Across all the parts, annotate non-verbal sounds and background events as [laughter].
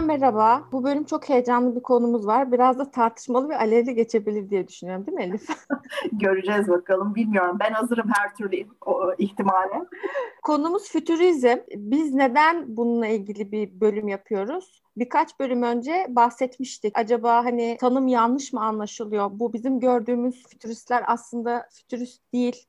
Yeniden merhaba. Bu bölüm çok heyecanlı bir konumuz var. Biraz da tartışmalı ve alevli geçebilir diye düşünüyorum değil mi Elif? [laughs] Göreceğiz bakalım. Bilmiyorum. Ben hazırım her türlü ihtimale. Konumuz fütürizm. Biz neden bununla ilgili bir bölüm yapıyoruz? Birkaç bölüm önce bahsetmiştik. Acaba hani tanım yanlış mı anlaşılıyor? Bu bizim gördüğümüz fütüristler aslında fütürist değil.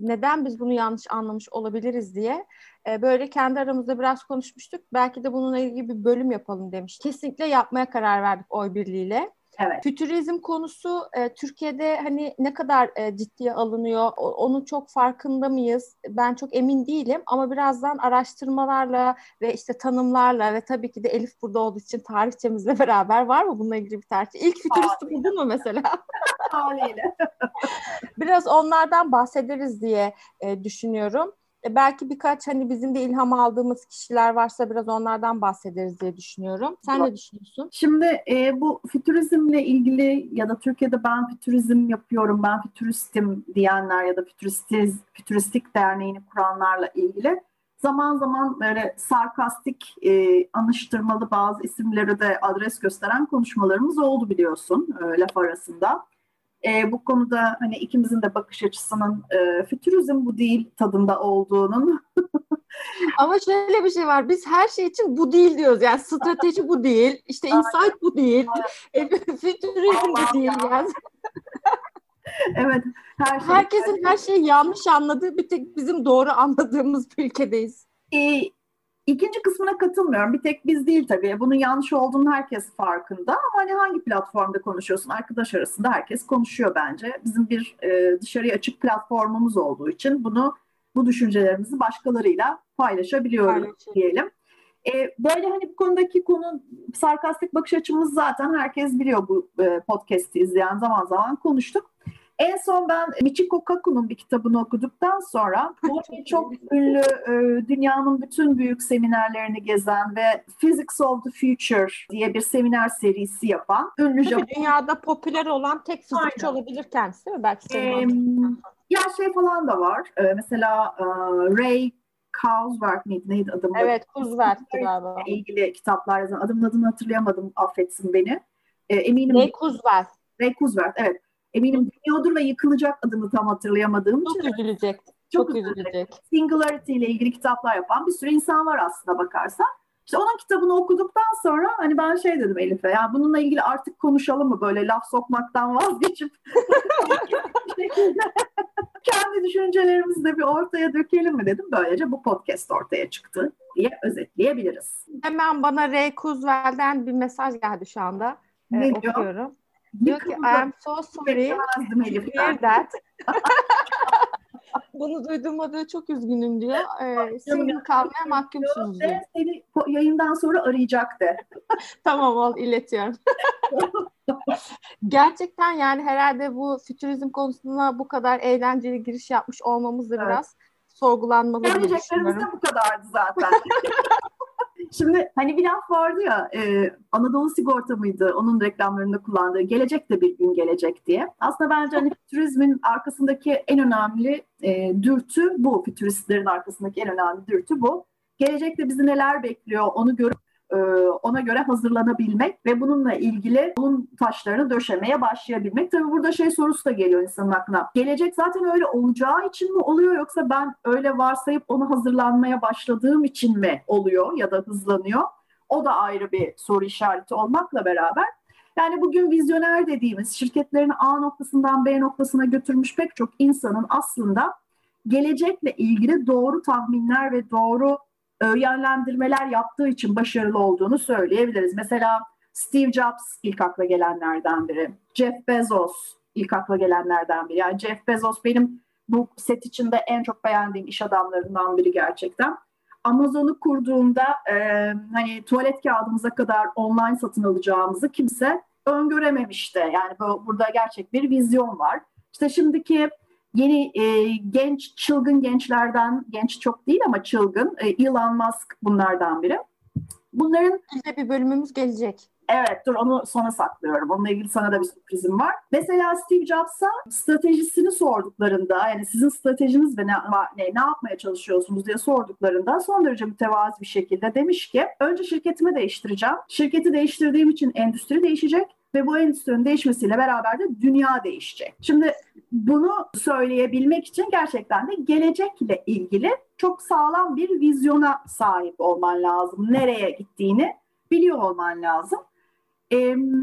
Neden biz bunu yanlış anlamış olabiliriz diye e, böyle kendi aramızda biraz konuşmuştuk. Belki de bununla ilgili bir bölüm yapalım demiş. Kesinlikle yapmaya karar verdik oy birliğiyle. Evet. Fütürizm konusu e, Türkiye'de hani ne kadar e, ciddiye alınıyor, o, onun çok farkında mıyız? Ben çok emin değilim ama birazdan araştırmalarla ve işte tanımlarla ve tabii ki de Elif burada olduğu için tarihçemizle [laughs] beraber var mı bununla ilgili bir tarih? İlk fütüristi buldun mu mesela? Haliyle. [laughs] Biraz onlardan bahsederiz diye e, düşünüyorum. E, belki birkaç hani bizim de ilham aldığımız kişiler varsa biraz onlardan bahsederiz diye düşünüyorum. Sen ne düşünüyorsun? Şimdi e, bu fütürizmle ilgili ya da Türkiye'de ben fütürizm yapıyorum, ben fütüristim diyenler ya da fütüristiz, fütüristik derneğini kuranlarla ilgili zaman zaman böyle sarkastik, e, anıştırmalı bazı isimleri de adres gösteren konuşmalarımız oldu biliyorsun e, laf arasında. E, bu konuda hani ikimizin de bakış açısının e, fütürizm bu değil tadında olduğunun. [laughs] Ama şöyle bir şey var. Biz her şey için bu değil diyoruz. Yani strateji bu değil. İşte insight bu değil. E, [laughs] fütürizm bu değil. Yani. [laughs] evet. Her şey, Herkesin her şeyi yanlış anladığı bir tek bizim doğru anladığımız bir ülkedeyiz. E, İkinci kısmına katılmıyorum. Bir tek biz değil tabii. Bunun yanlış olduğunu herkes farkında. Ama hani hangi platformda konuşuyorsun? Arkadaş arasında herkes konuşuyor bence. Bizim bir e, dışarıya açık platformumuz olduğu için bunu bu düşüncelerimizi başkalarıyla paylaşabiliyoruz diyelim. E, böyle hani bu konudaki konu sarkastik bakış açımız zaten herkes biliyor bu e, podcast'i izleyen zaman zaman konuştuk. En son ben Michiko Kaku'nun bir kitabını okuduktan sonra [laughs] bu çok ünlü e, dünyanın bütün büyük seminerlerini gezen ve Physics of the Future diye bir seminer serisi yapan ünlü Japon. Dünyada popüler olan tek fizikçi Aynen. olabilir kendisi değil mi? Belki ee, ya şey falan da var. Ee, mesela e, Ray Kurzweil miydi neydi adamı? Evet Kurzweil'ti galiba. ilgili kitaplar yazan. Adımın adını hatırlayamadım affetsin beni. Ee, eminim. Ray Kurzweil. Ray Kurzweil evet. Eminim dinliyordur ve yıkılacak adını tam hatırlayamadığım çok için. Üzülecek. Çok, çok üzülecek. Singularity ile ilgili kitaplar yapan bir sürü insan var aslında bakarsan. İşte onun kitabını okuduktan sonra hani ben şey dedim Elif'e ya bununla ilgili artık konuşalım mı böyle laf sokmaktan vazgeçip [laughs] kendi düşüncelerimizi de bir ortaya dökelim mi dedim. Böylece bu podcast ortaya çıktı diye özetleyebiliriz. Hemen bana Ray Kurzweil'den bir mesaj geldi şu anda. Ne ee, diyor? Okuyorum. Diyor ki I am so sorry to hear that. [laughs] Bunu duyduğuma da çok üzgünüm diyor. Ee, single kalmaya mahkumsunuz diyor. Seni yayından sonra arayacak de. [laughs] tamam ol iletiyorum. [laughs] Gerçekten yani herhalde bu fütürizm konusuna bu kadar eğlenceli giriş yapmış olmamız da evet. biraz sorgulanmalı diye düşünüyorum. de bu kadardı zaten. Şimdi hani bir laf vardı ya e, Anadolu Sigorta mıydı onun reklamlarında kullandığı gelecek de bir gün gelecek diye. Aslında bence hani turizmin arkasındaki en önemli e, dürtü bu. Fütüristlerin arkasındaki en önemli dürtü bu. Gelecekte bizi neler bekliyor onu görüp ona göre hazırlanabilmek ve bununla ilgili onun taşlarını döşemeye başlayabilmek. Tabii burada şey sorusu da geliyor insanın aklına. Gelecek zaten öyle olacağı için mi oluyor yoksa ben öyle varsayıp onu hazırlanmaya başladığım için mi oluyor ya da hızlanıyor? O da ayrı bir soru işareti olmakla beraber yani bugün vizyoner dediğimiz şirketlerini A noktasından B noktasına götürmüş pek çok insanın aslında gelecekle ilgili doğru tahminler ve doğru e, yönlendirmeler yaptığı için başarılı olduğunu söyleyebiliriz. Mesela Steve Jobs ilk akla gelenlerden biri. Jeff Bezos ilk akla gelenlerden biri. Yani Jeff Bezos benim bu set içinde en çok beğendiğim iş adamlarından biri gerçekten. Amazon'u kurduğunda e, hani tuvalet kağıdımıza kadar online satın alacağımızı kimse öngörememişti. Yani bu, burada gerçek bir vizyon var. İşte şimdiki yeni e, genç, çılgın gençlerden, genç çok değil ama çılgın, e, Elon Musk bunlardan biri. Bunların... Bize bir bölümümüz gelecek. Evet dur onu sona saklıyorum. Onunla ilgili sana da bir sürprizim var. Mesela Steve Jobs'a stratejisini sorduklarında yani sizin stratejiniz ve ne, ne, ne yapmaya çalışıyorsunuz diye sorduklarında son derece mütevazi bir şekilde demiş ki önce şirketimi değiştireceğim. Şirketi değiştirdiğim için endüstri değişecek ve bu endüstrinin değişmesiyle beraber de dünya değişecek. Şimdi bunu söyleyebilmek için gerçekten de gelecekle ilgili çok sağlam bir vizyona sahip olman lazım. Nereye gittiğini biliyor olman lazım. E,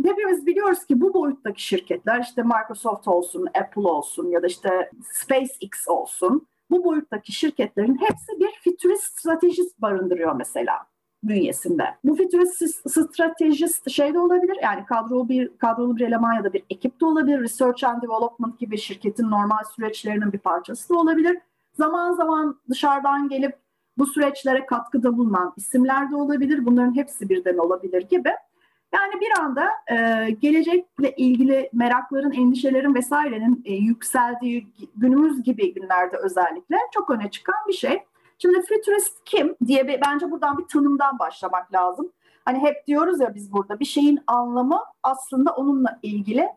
hepimiz biliyoruz ki bu boyuttaki şirketler işte Microsoft olsun, Apple olsun ya da işte SpaceX olsun bu boyuttaki şirketlerin hepsi bir futurist stratejist barındırıyor mesela bünyesinde. Bu futurist stratejist şey de olabilir yani kadrolu bir kadrolu bir eleman ya da bir ekip de olabilir. Research and Development gibi şirketin normal süreçlerinin bir parçası da olabilir. Zaman zaman dışarıdan gelip bu süreçlere katkıda bulunan isimler de olabilir. Bunların hepsi birden olabilir gibi. Yani bir anda e, gelecekle ilgili merakların, endişelerin vesairenin e, yükseldiği günümüz gibi günlerde özellikle çok öne çıkan bir şey. Şimdi futurist kim diye bir, bence buradan bir tanımdan başlamak lazım. Hani hep diyoruz ya biz burada bir şeyin anlamı aslında onunla ilgili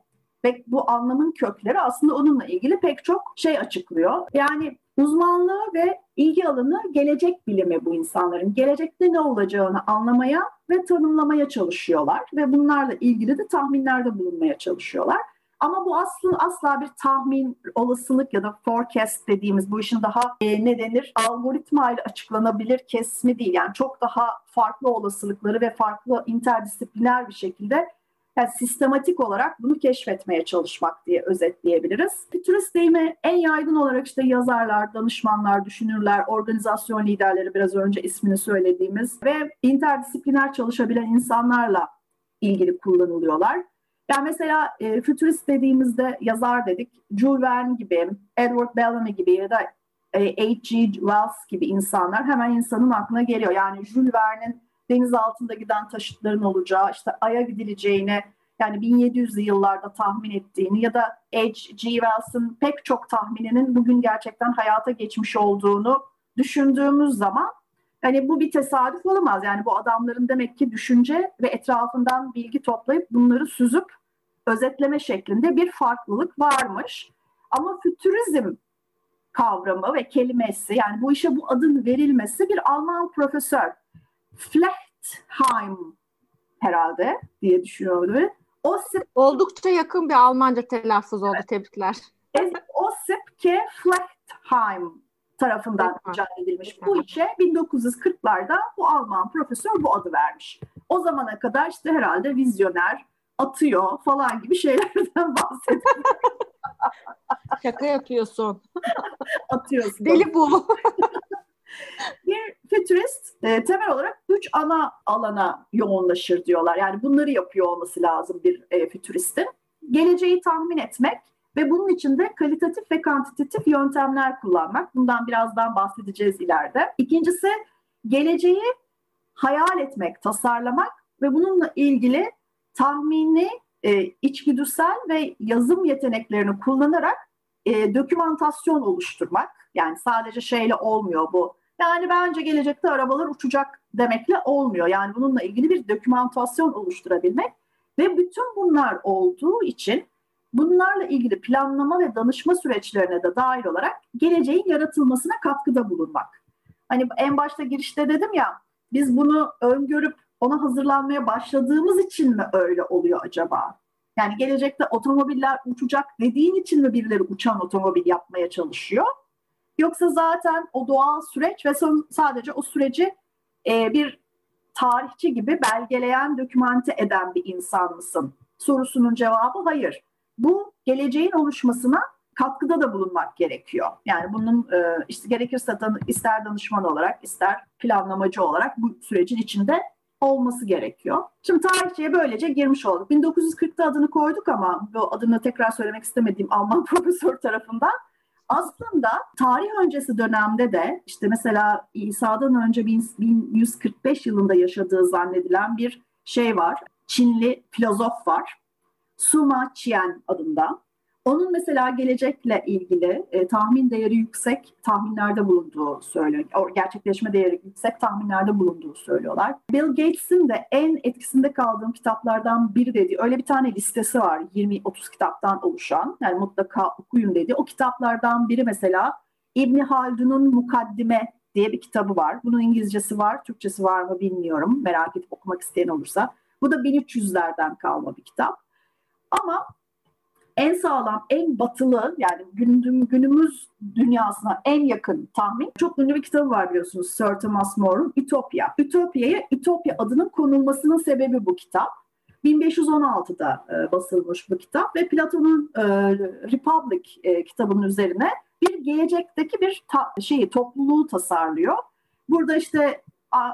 ve bu anlamın kökleri aslında onunla ilgili pek çok şey açıklıyor. Yani uzmanlığı ve ilgi alanı gelecek bilimi bu insanların. Gelecekte ne olacağını anlamaya ve tanımlamaya çalışıyorlar ve bunlarla ilgili de tahminlerde bulunmaya çalışıyorlar. Ama bu aslında asla bir tahmin, olasılık ya da forecast dediğimiz bu işin daha e, ne denir algoritma ile açıklanabilir kesmi değil. Yani çok daha farklı olasılıkları ve farklı interdisipliner bir şekilde yani sistematik olarak bunu keşfetmeye çalışmak diye özetleyebiliriz. Futurist deyimi en yaygın olarak işte yazarlar, danışmanlar, düşünürler, organizasyon liderleri biraz önce ismini söylediğimiz ve interdisipliner çalışabilen insanlarla ilgili kullanılıyorlar. Yani mesela e, futurist dediğimizde yazar dedik, Jules Verne gibi, Edward Bellamy gibi ya da e, H.G. Wells gibi insanlar hemen insanın aklına geliyor. Yani Jules Verne'in deniz altında giden taşıtların olacağı, işte Ay'a gidileceğini yani 1700'lü yıllarda tahmin ettiğini ya da H.G. Wells'ın pek çok tahmininin bugün gerçekten hayata geçmiş olduğunu düşündüğümüz zaman hani bu bir tesadüf olamaz. Yani bu adamların demek ki düşünce ve etrafından bilgi toplayıp bunları süzüp özetleme şeklinde bir farklılık varmış. Ama fütürizm kavramı ve kelimesi yani bu işe bu adın verilmesi bir Alman profesör Flechtheim herhalde diye düşünüyorum. Osip oldukça yakın bir Almanca telaffuz oldu. Evet. Tebrikler. Osip K. Flechtheim tarafından icat edilmiş. Bu işe 1940'larda bu Alman profesör bu adı vermiş. O zamana kadar işte herhalde vizyoner, atıyor falan gibi şeylerden [laughs] bahsediyor. Şaka yapıyorsun. Atıyorsun. Deli bu. [laughs] bir fütürist e, temel olarak üç ana alana yoğunlaşır diyorlar. Yani bunları yapıyor olması lazım bir e, fütüristin. Geleceği tahmin etmek ve bunun için de kalitatif ve kantitatif yöntemler kullanmak. Bundan birazdan bahsedeceğiz ileride. İkincisi geleceği hayal etmek, tasarlamak ve bununla ilgili tahmini, e, içgüdüsel ve yazım yeteneklerini kullanarak e, dokümantasyon oluşturmak. Yani sadece şeyle olmuyor bu yani bence gelecekte arabalar uçacak demekle olmuyor. Yani bununla ilgili bir dokümantasyon oluşturabilmek ve bütün bunlar olduğu için bunlarla ilgili planlama ve danışma süreçlerine de dahil olarak geleceğin yaratılmasına katkıda bulunmak. Hani en başta girişte dedim ya biz bunu öngörüp ona hazırlanmaya başladığımız için mi öyle oluyor acaba? Yani gelecekte otomobiller uçacak dediğin için mi birileri uçan otomobil yapmaya çalışıyor? Yoksa zaten o doğal süreç ve son, sadece o süreci e, bir tarihçi gibi belgeleyen, dokümante eden bir insan mısın? Sorusunun cevabı hayır. Bu geleceğin oluşmasına katkıda da bulunmak gerekiyor. Yani bunun e, işte gerekirse dan, ister danışman olarak ister planlamacı olarak bu sürecin içinde olması gerekiyor. Şimdi tarihçiye böylece girmiş olduk. 1940'ta adını koyduk ama bu adını tekrar söylemek istemediğim Alman [laughs] profesör tarafından aslında tarih öncesi dönemde de işte mesela İsa'dan önce 1145 yılında yaşadığı zannedilen bir şey var. Çinli filozof var. Suma Qian adında. Onun mesela gelecekle ilgili e, tahmin değeri yüksek tahminlerde bulunduğu söylüyor. O gerçekleşme değeri yüksek tahminlerde bulunduğu söylüyorlar. Bill Gates'in de en etkisinde kaldığım kitaplardan biri dedi. Öyle bir tane listesi var 20-30 kitaptan oluşan. Yani mutlaka okuyun dedi. O kitaplardan biri mesela İbni Haldun'un Mukaddime diye bir kitabı var. Bunun İngilizcesi var, Türkçesi var mı bilmiyorum. Merak edip okumak isteyen olursa. Bu da 1300'lerden kalma bir kitap. Ama en sağlam, en batılı yani günümüz dünyasına en yakın tahmin çok ünlü bir kitabı var biliyorsunuz Sir Thomas More'un Ütopya. Ütopya'ya Ütopya adının konulmasının sebebi bu kitap. 1516'da e, basılmış bu kitap ve Platon'un e, Republic e, kitabının üzerine bir gelecekteki bir ta, şeyi topluluğu tasarlıyor. Burada işte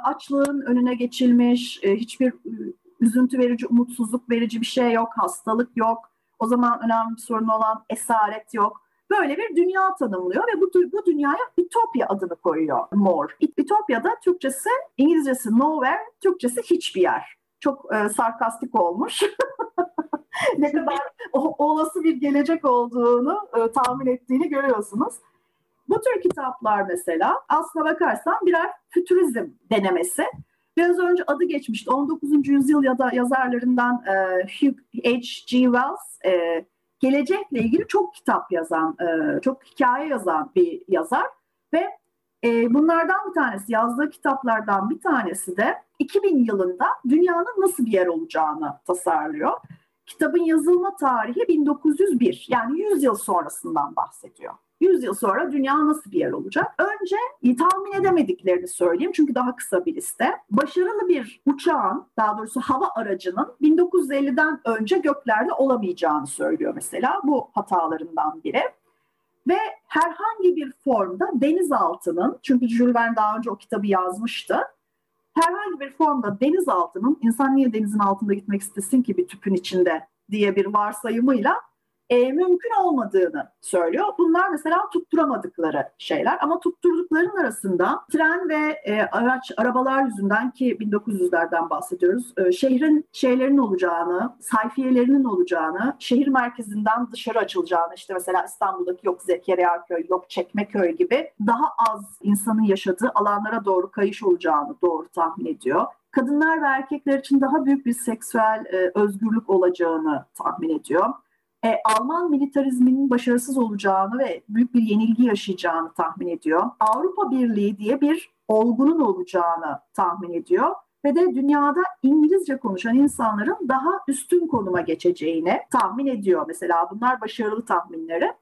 açlığın önüne geçilmiş, e, hiçbir üzüntü verici, umutsuzluk verici bir şey yok, hastalık yok. O zaman önemli bir sorun olan esaret yok. Böyle bir dünya tanımlıyor ve bu, bu dünyaya Ütopya adını koyuyor Moore. Ütopya da Türkçesi, İngilizcesi nowhere, Türkçesi hiçbir yer. Çok e, sarkastik olmuş. [laughs] ne kadar o, olası bir gelecek olduğunu e, tahmin ettiğini görüyorsunuz. Bu tür kitaplar mesela aslına bakarsan birer fütürizm denemesi. Biraz önce adı geçmişti. 19. yüzyıl ya da yazarlarından e, H.G. Wells e, gelecekle ilgili çok kitap yazan, e, çok hikaye yazan bir yazar ve bunlardan bir tanesi, yazdığı kitaplardan bir tanesi de 2000 yılında dünyanın nasıl bir yer olacağını tasarlıyor. Kitabın yazılma tarihi 1901 yani 100 yıl sonrasından bahsediyor. 100 yıl sonra dünya nasıl bir yer olacak? Önce tahmin edemediklerini söyleyeyim çünkü daha kısa bir liste. Başarılı bir uçağın, daha doğrusu hava aracının 1950'den önce göklerde olamayacağını söylüyor mesela. Bu hatalarından biri. Ve herhangi bir formda denizaltının, çünkü Jules Verne daha önce o kitabı yazmıştı, herhangi bir formda denizaltının, insan niye denizin altında gitmek istesin ki bir tüpün içinde diye bir varsayımıyla e, mümkün olmadığını söylüyor. Bunlar mesela tutturamadıkları şeyler ama tutturdukların arasında tren ve e, araç arabalar yüzünden ki 1900'lerden bahsediyoruz. E, şehrin şeylerin olacağını, sayfiyelerinin olacağını, şehir merkezinden dışarı açılacağını işte mesela İstanbul'daki yok Zekeriya Köy, yok Çekmeköy gibi daha az insanın yaşadığı alanlara doğru kayış olacağını doğru tahmin ediyor kadınlar ve erkekler için daha büyük bir seksüel e, özgürlük olacağını tahmin ediyor e, Alman militarizminin başarısız olacağını ve büyük bir yenilgi yaşayacağını tahmin ediyor. Avrupa Birliği diye bir olgunun olacağını tahmin ediyor ve de dünyada İngilizce konuşan insanların daha üstün konuma geçeceğini tahmin ediyor. Mesela bunlar başarılı tahminleri.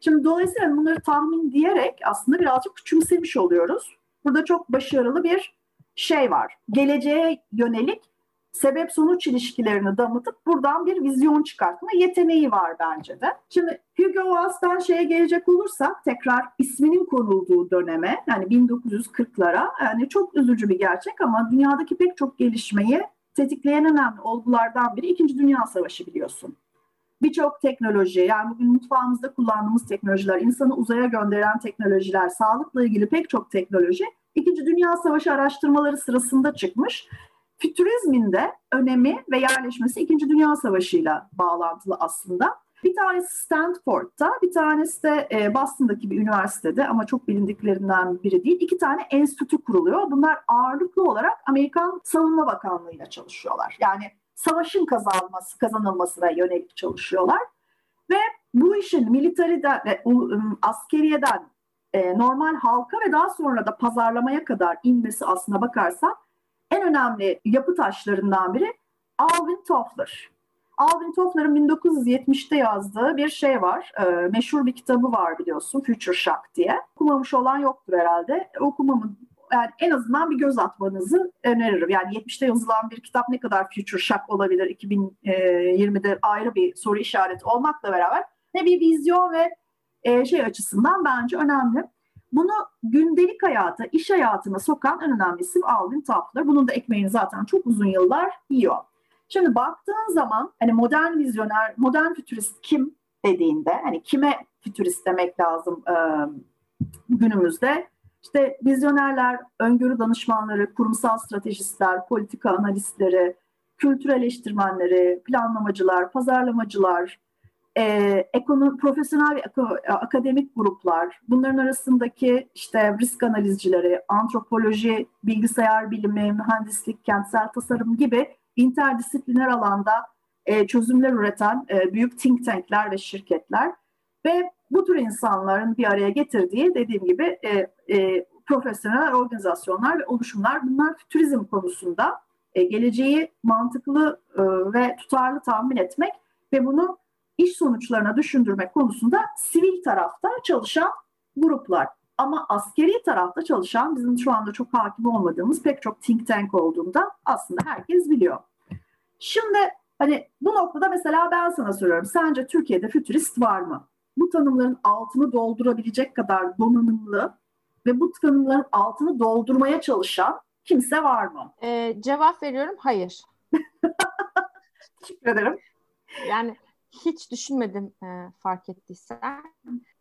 Şimdi dolayısıyla bunları tahmin diyerek aslında birazcık küçümsemiş oluyoruz. Burada çok başarılı bir şey var. Geleceğe yönelik sebep sonuç ilişkilerini damıtıp buradan bir vizyon çıkartma yeteneği var bence de. Şimdi Hugo Wass'tan şeye gelecek olursak tekrar isminin konulduğu döneme yani 1940'lara yani çok üzücü bir gerçek ama dünyadaki pek çok gelişmeyi tetikleyen önemli olgulardan biri İkinci Dünya Savaşı biliyorsun. Birçok teknoloji yani bugün mutfağımızda kullandığımız teknolojiler, insanı uzaya gönderen teknolojiler, sağlıkla ilgili pek çok teknoloji İkinci Dünya Savaşı araştırmaları sırasında çıkmış Fütürizmin de önemi ve yerleşmesi İkinci Dünya Savaşı ile bağlantılı aslında. Bir tanesi Stanford'da, bir tanesi de e, Boston'daki bir üniversitede ama çok bilindiklerinden biri değil. İki tane enstitü kuruluyor. Bunlar ağırlıklı olarak Amerikan Savunma Bakanlığı ile çalışıyorlar. Yani savaşın kazanması, kazanılmasına yönelik çalışıyorlar. Ve bu işin militariden ve askeriyeden e, normal halka ve daha sonra da pazarlamaya kadar inmesi aslına bakarsan en önemli yapı taşlarından biri Alvin Toffler. Alvin Toffler'ın 1970'te yazdığı bir şey var. E, meşhur bir kitabı var biliyorsun Future Shock diye. Okumamış olan yoktur herhalde. Okumamın yani en azından bir göz atmanızı öneririm. Yani 70'te yazılan bir kitap ne kadar future shock olabilir 2020'de ayrı bir soru işareti olmakla beraber ne bir vizyon ve e, şey açısından bence önemli. Bunu gündelik hayata, iş hayatına sokan en önemli isim Alvin Toffler. Bunun da ekmeğini zaten çok uzun yıllar yiyor. Şimdi baktığın zaman hani modern vizyoner, modern fütürist kim dediğinde hani kime fütürist demek lazım e, günümüzde? İşte vizyonerler, öngörü danışmanları, kurumsal stratejistler, politika analistleri, kültür eleştirmenleri, planlamacılar, pazarlamacılar, e, ekonomi, profesyonel akademik gruplar, bunların arasındaki işte risk analizcileri, antropoloji, bilgisayar bilimi, mühendislik, kentsel tasarım gibi interdisipliner alanda e, çözümler üreten e, büyük think tankler ve şirketler ve bu tür insanların bir araya getirdiği dediğim gibi e, e, profesyonel organizasyonlar ve oluşumlar. Bunlar turizm konusunda e, geleceği mantıklı e, ve tutarlı tahmin etmek ve bunu iş sonuçlarına düşündürmek konusunda sivil tarafta çalışan gruplar. Ama askeri tarafta çalışan bizim şu anda çok hakim olmadığımız pek çok think tank olduğunda aslında herkes biliyor. Şimdi hani bu noktada mesela ben sana soruyorum. Sence Türkiye'de fütürist var mı? Bu tanımların altını doldurabilecek kadar donanımlı ve bu tanımların altını doldurmaya çalışan kimse var mı? Ee, cevap veriyorum hayır. [laughs] Teşekkür ederim. Yani hiç düşünmedim e, fark ettiysen.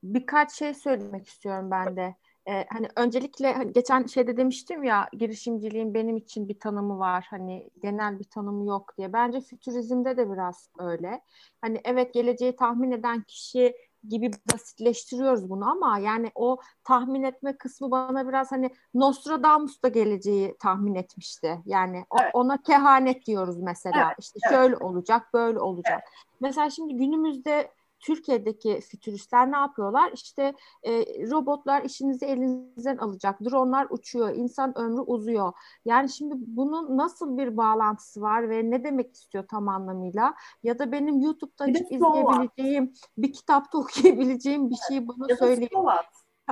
Birkaç şey söylemek istiyorum ben de. E, hani öncelikle hani geçen şeyde demiştim ya girişimciliğin benim için bir tanımı var. Hani genel bir tanımı yok diye. Bence fütürizmde de biraz öyle. Hani evet geleceği tahmin eden kişi gibi basitleştiriyoruz bunu ama yani o tahmin etme kısmı bana biraz hani Nostradamus da geleceği tahmin etmişti. Yani evet. ona kehanet diyoruz mesela. Evet. İşte şöyle evet. olacak, böyle olacak. Evet. Mesela şimdi günümüzde Türkiye'deki fütüristler ne yapıyorlar? İşte e, robotlar işinizi elinizden alacak, dronlar uçuyor, insan ömrü uzuyor. Yani şimdi bunun nasıl bir bağlantısı var ve ne demek istiyor tam anlamıyla? Ya da benim YouTube'da açıp izleyebileceğim, bir kitapta [laughs] okuyabileceğim bir şeyi bana söyleyin.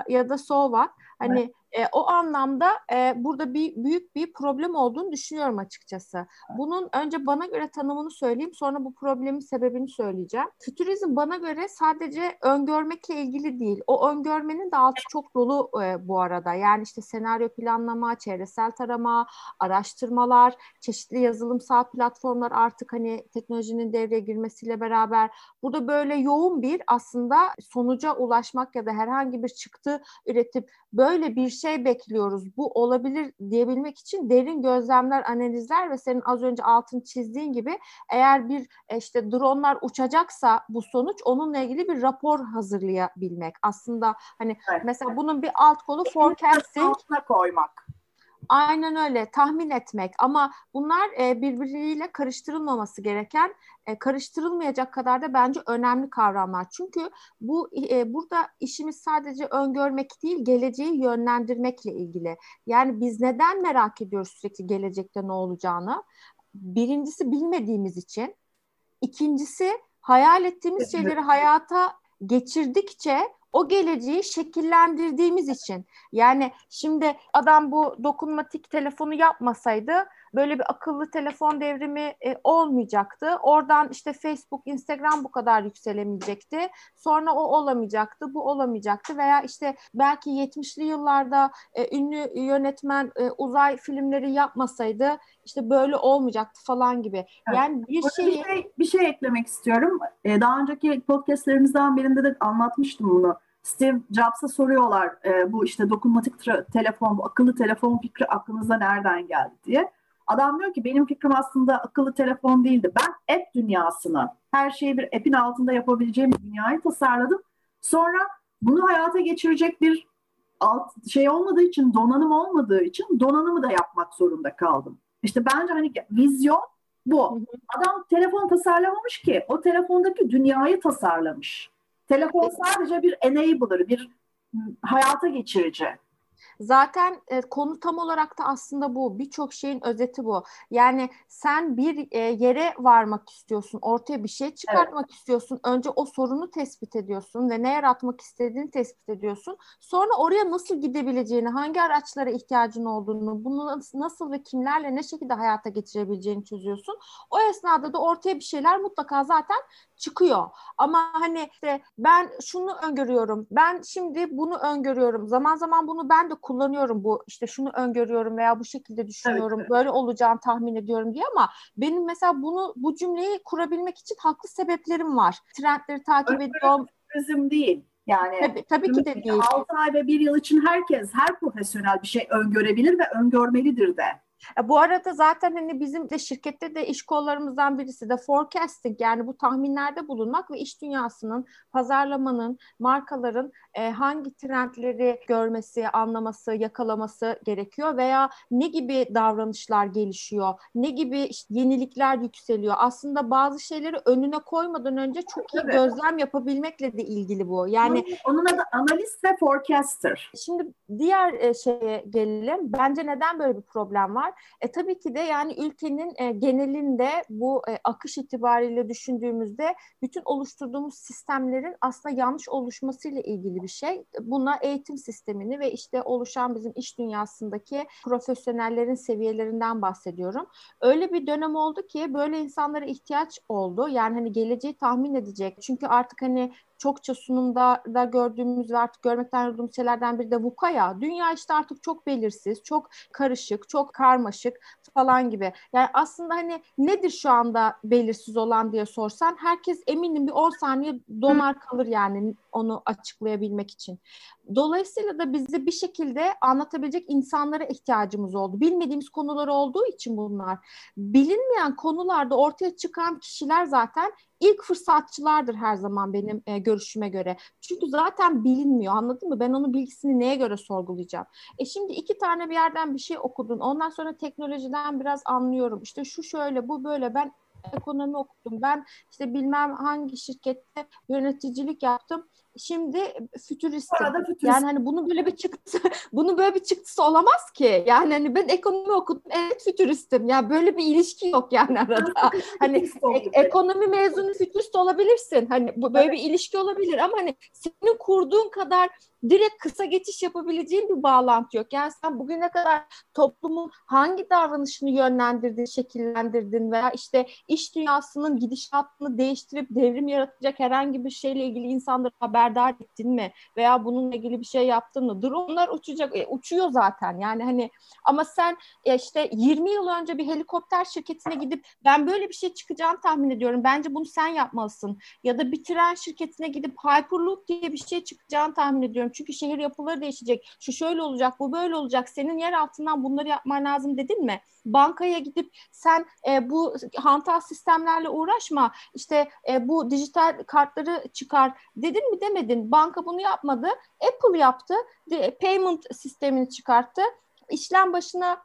Ya da so what? Hani evet. E, o anlamda e, burada bir büyük bir problem olduğunu düşünüyorum açıkçası. Bunun önce bana göre tanımını söyleyeyim, sonra bu problemin sebebini söyleyeceğim. Fütürizm bana göre sadece öngörmekle ilgili değil. O öngörmenin de altı çok dolu e, bu arada. Yani işte senaryo planlama, çevresel tarama, araştırmalar, çeşitli yazılımsal platformlar artık hani teknolojinin devreye girmesiyle beraber burada böyle yoğun bir aslında sonuca ulaşmak ya da herhangi bir çıktı üretip böyle bir şey bekliyoruz. Bu olabilir diyebilmek için derin gözlemler, analizler ve senin az önce altını çizdiğin gibi eğer bir e, işte dronlar uçacaksa bu sonuç onunla ilgili bir rapor hazırlayabilmek. Aslında hani evet. mesela bunun bir alt kolu forecasting koymak. Aynen öyle tahmin etmek ama bunlar e, birbiriyle karıştırılmaması gereken e, karıştırılmayacak kadar da bence önemli kavramlar. Çünkü bu e, burada işimiz sadece öngörmek değil geleceği yönlendirmekle ilgili. Yani biz neden merak ediyoruz sürekli gelecekte ne olacağını? Birincisi bilmediğimiz için. İkincisi hayal ettiğimiz şeyleri hayata geçirdikçe o geleceği şekillendirdiğimiz için. Yani şimdi adam bu dokunmatik telefonu yapmasaydı böyle bir akıllı telefon devrimi e, olmayacaktı. Oradan işte Facebook, Instagram bu kadar yükselemeyecekti. Sonra o olamayacaktı, bu olamayacaktı veya işte belki 70'li yıllarda e, ünlü yönetmen e, uzay filmleri yapmasaydı işte böyle olmayacaktı falan gibi. Evet. Yani bir şey... bir şey bir şey eklemek istiyorum. Ee, daha önceki podcastlerimizden birinde de anlatmıştım bunu. Steve Jobs'a soruyorlar e, bu işte dokunmatik telefon, bu akıllı telefon fikri aklınıza nereden geldi diye. Adam diyor ki benim fikrim aslında akıllı telefon değildi. Ben app dünyasını, her şeyi bir app'in altında yapabileceğim bir dünyayı tasarladım. Sonra bunu hayata geçirecek bir alt şey olmadığı için, donanım olmadığı için donanımı da yapmak zorunda kaldım. İşte bence hani vizyon bu. Adam telefon tasarlamamış ki o telefondaki dünyayı tasarlamış. Telefon sadece bir enabler, bir hayata geçirici. Zaten e, konu tam olarak da aslında bu. Birçok şeyin özeti bu. Yani sen bir e, yere varmak istiyorsun, ortaya bir şey çıkartmak evet. istiyorsun. Önce o sorunu tespit ediyorsun ve ne yaratmak istediğini tespit ediyorsun. Sonra oraya nasıl gidebileceğini, hangi araçlara ihtiyacın olduğunu, bunu nasıl ve kimlerle ne şekilde hayata geçirebileceğini çözüyorsun. O esnada da ortaya bir şeyler mutlaka zaten çıkıyor. Ama hani işte ben şunu öngörüyorum, ben şimdi bunu öngörüyorum. Zaman zaman bunu ben de kullanıyorum bu işte şunu öngörüyorum veya bu şekilde düşünüyorum, evet, evet. böyle olacağını tahmin ediyorum diye ama benim mesela bunu bu cümleyi kurabilmek için haklı sebeplerim var. Trendleri takip ediyorum. Çözüm değil. Yani tabii, tabii ki de değil. 6 ay ve 1 yıl için herkes, her profesyonel bir şey öngörebilir ve öngörmelidir de. E, bu arada zaten hani bizim de şirkette de iş kollarımızdan birisi de forecasting yani bu tahminlerde bulunmak ve iş dünyasının, pazarlamanın, markaların e, hangi trendleri görmesi, anlaması, yakalaması gerekiyor veya ne gibi davranışlar gelişiyor, ne gibi işte yenilikler yükseliyor. Aslında bazı şeyleri önüne koymadan önce çok iyi Tabii. gözlem yapabilmekle de ilgili bu. Yani onun, onun adı analist ve forecaster. Şimdi diğer e, şeye gelelim. Bence neden böyle bir problem var? E, tabii ki de yani ülkenin e, genelinde bu e, akış itibariyle düşündüğümüzde bütün oluşturduğumuz sistemlerin aslında yanlış oluşmasıyla ilgili bir şey. Buna eğitim sistemini ve işte oluşan bizim iş dünyasındaki profesyonellerin seviyelerinden bahsediyorum. Öyle bir dönem oldu ki böyle insanlara ihtiyaç oldu. Yani hani geleceği tahmin edecek. Çünkü artık hani çokça sunumda da gördüğümüz ve artık görmekten yorulduğumuz şeylerden biri de VUCA ya. Dünya işte artık çok belirsiz, çok karışık, çok karmaşık falan gibi. Yani aslında hani nedir şu anda belirsiz olan diye sorsan herkes eminim bir 10 saniye donar kalır yani onu açıklayabilmek için. Dolayısıyla da bizi bir şekilde anlatabilecek insanlara ihtiyacımız oldu. Bilmediğimiz konular olduğu için bunlar. Bilinmeyen konularda ortaya çıkan kişiler zaten ilk fırsatçılardır her zaman benim e, görüşüme göre. Çünkü zaten bilinmiyor anladın mı? Ben onun bilgisini neye göre sorgulayacağım? E şimdi iki tane bir yerden bir şey okudun. Ondan sonra teknolojiden biraz anlıyorum. İşte şu şöyle bu böyle ben ekonomi okudum. Ben işte bilmem hangi şirkette yöneticilik yaptım şimdi fütüristim. fütürist. Yani hani bunun böyle bir çıktısı, [laughs] bunun böyle bir çıktısı olamaz ki. Yani hani ben ekonomi okudum, evet fütüristim. Ya yani böyle bir ilişki yok yani arada. hani ek- ekonomi mezunu fütürist olabilirsin. Hani bu böyle evet. bir ilişki olabilir ama hani senin kurduğun kadar direkt kısa geçiş yapabileceğin bir bağlantı yok. Yani sen bugüne kadar toplumun hangi davranışını yönlendirdin, şekillendirdin veya işte iş dünyasının gidişatını değiştirip devrim yaratacak herhangi bir şeyle ilgili insanları haberdar ettin mi? Veya bununla ilgili bir şey yaptın mı? Dronlar uçacak, e, uçuyor zaten. Yani hani ama sen e, işte 20 yıl önce bir helikopter şirketine gidip ben böyle bir şey çıkacağını tahmin ediyorum. Bence bunu sen yapmalısın. Ya da bir tren şirketine gidip Hyperloop diye bir şey çıkacağını tahmin ediyorum. Çünkü şehir yapıları değişecek. Şu şöyle olacak, bu böyle olacak. Senin yer altından bunları yapman lazım dedin mi? Bankaya gidip sen e, bu hantal sistemlerle uğraşma. İşte e, bu dijital kartları çıkar dedin mi demedin. Banka bunu yapmadı. Apple yaptı. Payment sistemini çıkarttı. İşlem başına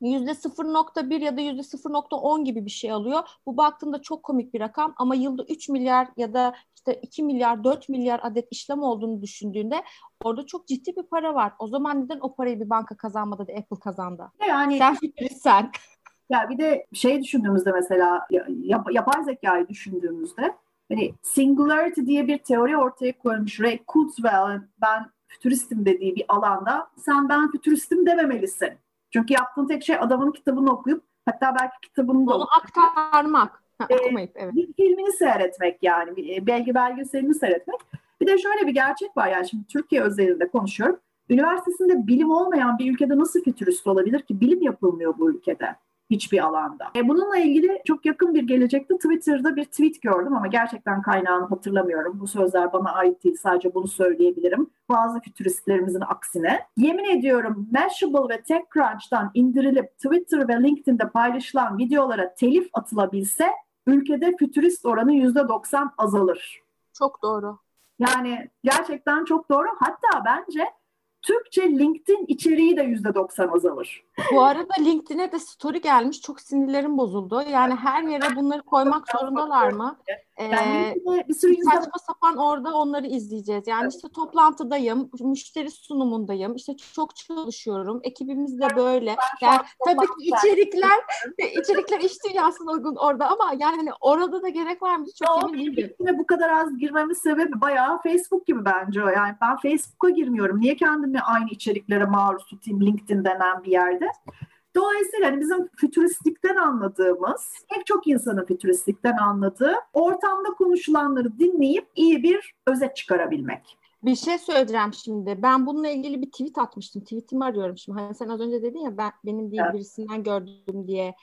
yüzde 0.1 ya da yüzde 0.10 gibi bir şey alıyor. Bu baktığında çok komik bir rakam ama yılda 3 milyar ya da işte 2 milyar 4 milyar adet işlem olduğunu düşündüğünde orada çok ciddi bir para var. O zaman neden o parayı bir banka kazanmadı da Apple kazandı? Yani sen sen. Ya bir de şey düşündüğümüzde mesela yap, yapay zekayı düşündüğümüzde hani singularity diye bir teori ortaya koymuş Ray Kurzweil ben fütüristim dediği bir alanda sen ben fütüristim dememelisin. Çünkü yaptığın tek şey adamın kitabını okuyup hatta belki kitabını da Onu aktarmak. Ha, ee, okumayıp evet. Bir filmini seyretmek yani bir belge belgeselini seyretmek. Bir de şöyle bir gerçek var yani şimdi Türkiye özelinde konuşuyorum. Üniversitesinde bilim olmayan bir ülkede nasıl fütürist olabilir ki? Bilim yapılmıyor bu ülkede hiçbir alanda. E, bununla ilgili çok yakın bir gelecekte Twitter'da bir tweet gördüm ama gerçekten kaynağını hatırlamıyorum. Bu sözler bana ait değil sadece bunu söyleyebilirim. Bazı fütüristlerimizin aksine. Yemin ediyorum Mashable ve TechCrunch'tan indirilip Twitter ve LinkedIn'de paylaşılan videolara telif atılabilse ülkede fütürist oranı %90 azalır. Çok doğru. Yani gerçekten çok doğru. Hatta bence Türkçe LinkedIn içeriği de yüzde doksan azalır. Bu arada LinkedIn'e de story gelmiş. Çok sinirlerim bozuldu. Yani her yere bunları koymak zorundalar mı? Ee, bir sürü. Saçma sapan orada onları izleyeceğiz. Yani işte toplantıdayım, müşteri sunumundayım, işte çok çalışıyorum, ekibimiz de böyle. Yani tabii ki içerikler [laughs] içerikler iş dünyasına uygun orada ama yani hani orada da gerek var mı? Çok emin değilim. Bu kadar az girmemin sebebi bayağı Facebook gibi bence o. Yani ben Facebook'a girmiyorum. Niye kendimi aynı içeriklere maruz tutayım LinkedIn denen bir yerde? Dolayısıyla hani bizim fütüristlikten anladığımız, pek çok insanın fütüristlikten anladığı ortamda konuşulanları dinleyip iyi bir özet çıkarabilmek. Bir şey söyleyeceğim şimdi. Ben bununla ilgili bir tweet atmıştım. Tweetimi arıyorum şimdi. Hani sen az önce dedin ya ben benim değil evet. birisinden gördüm diye.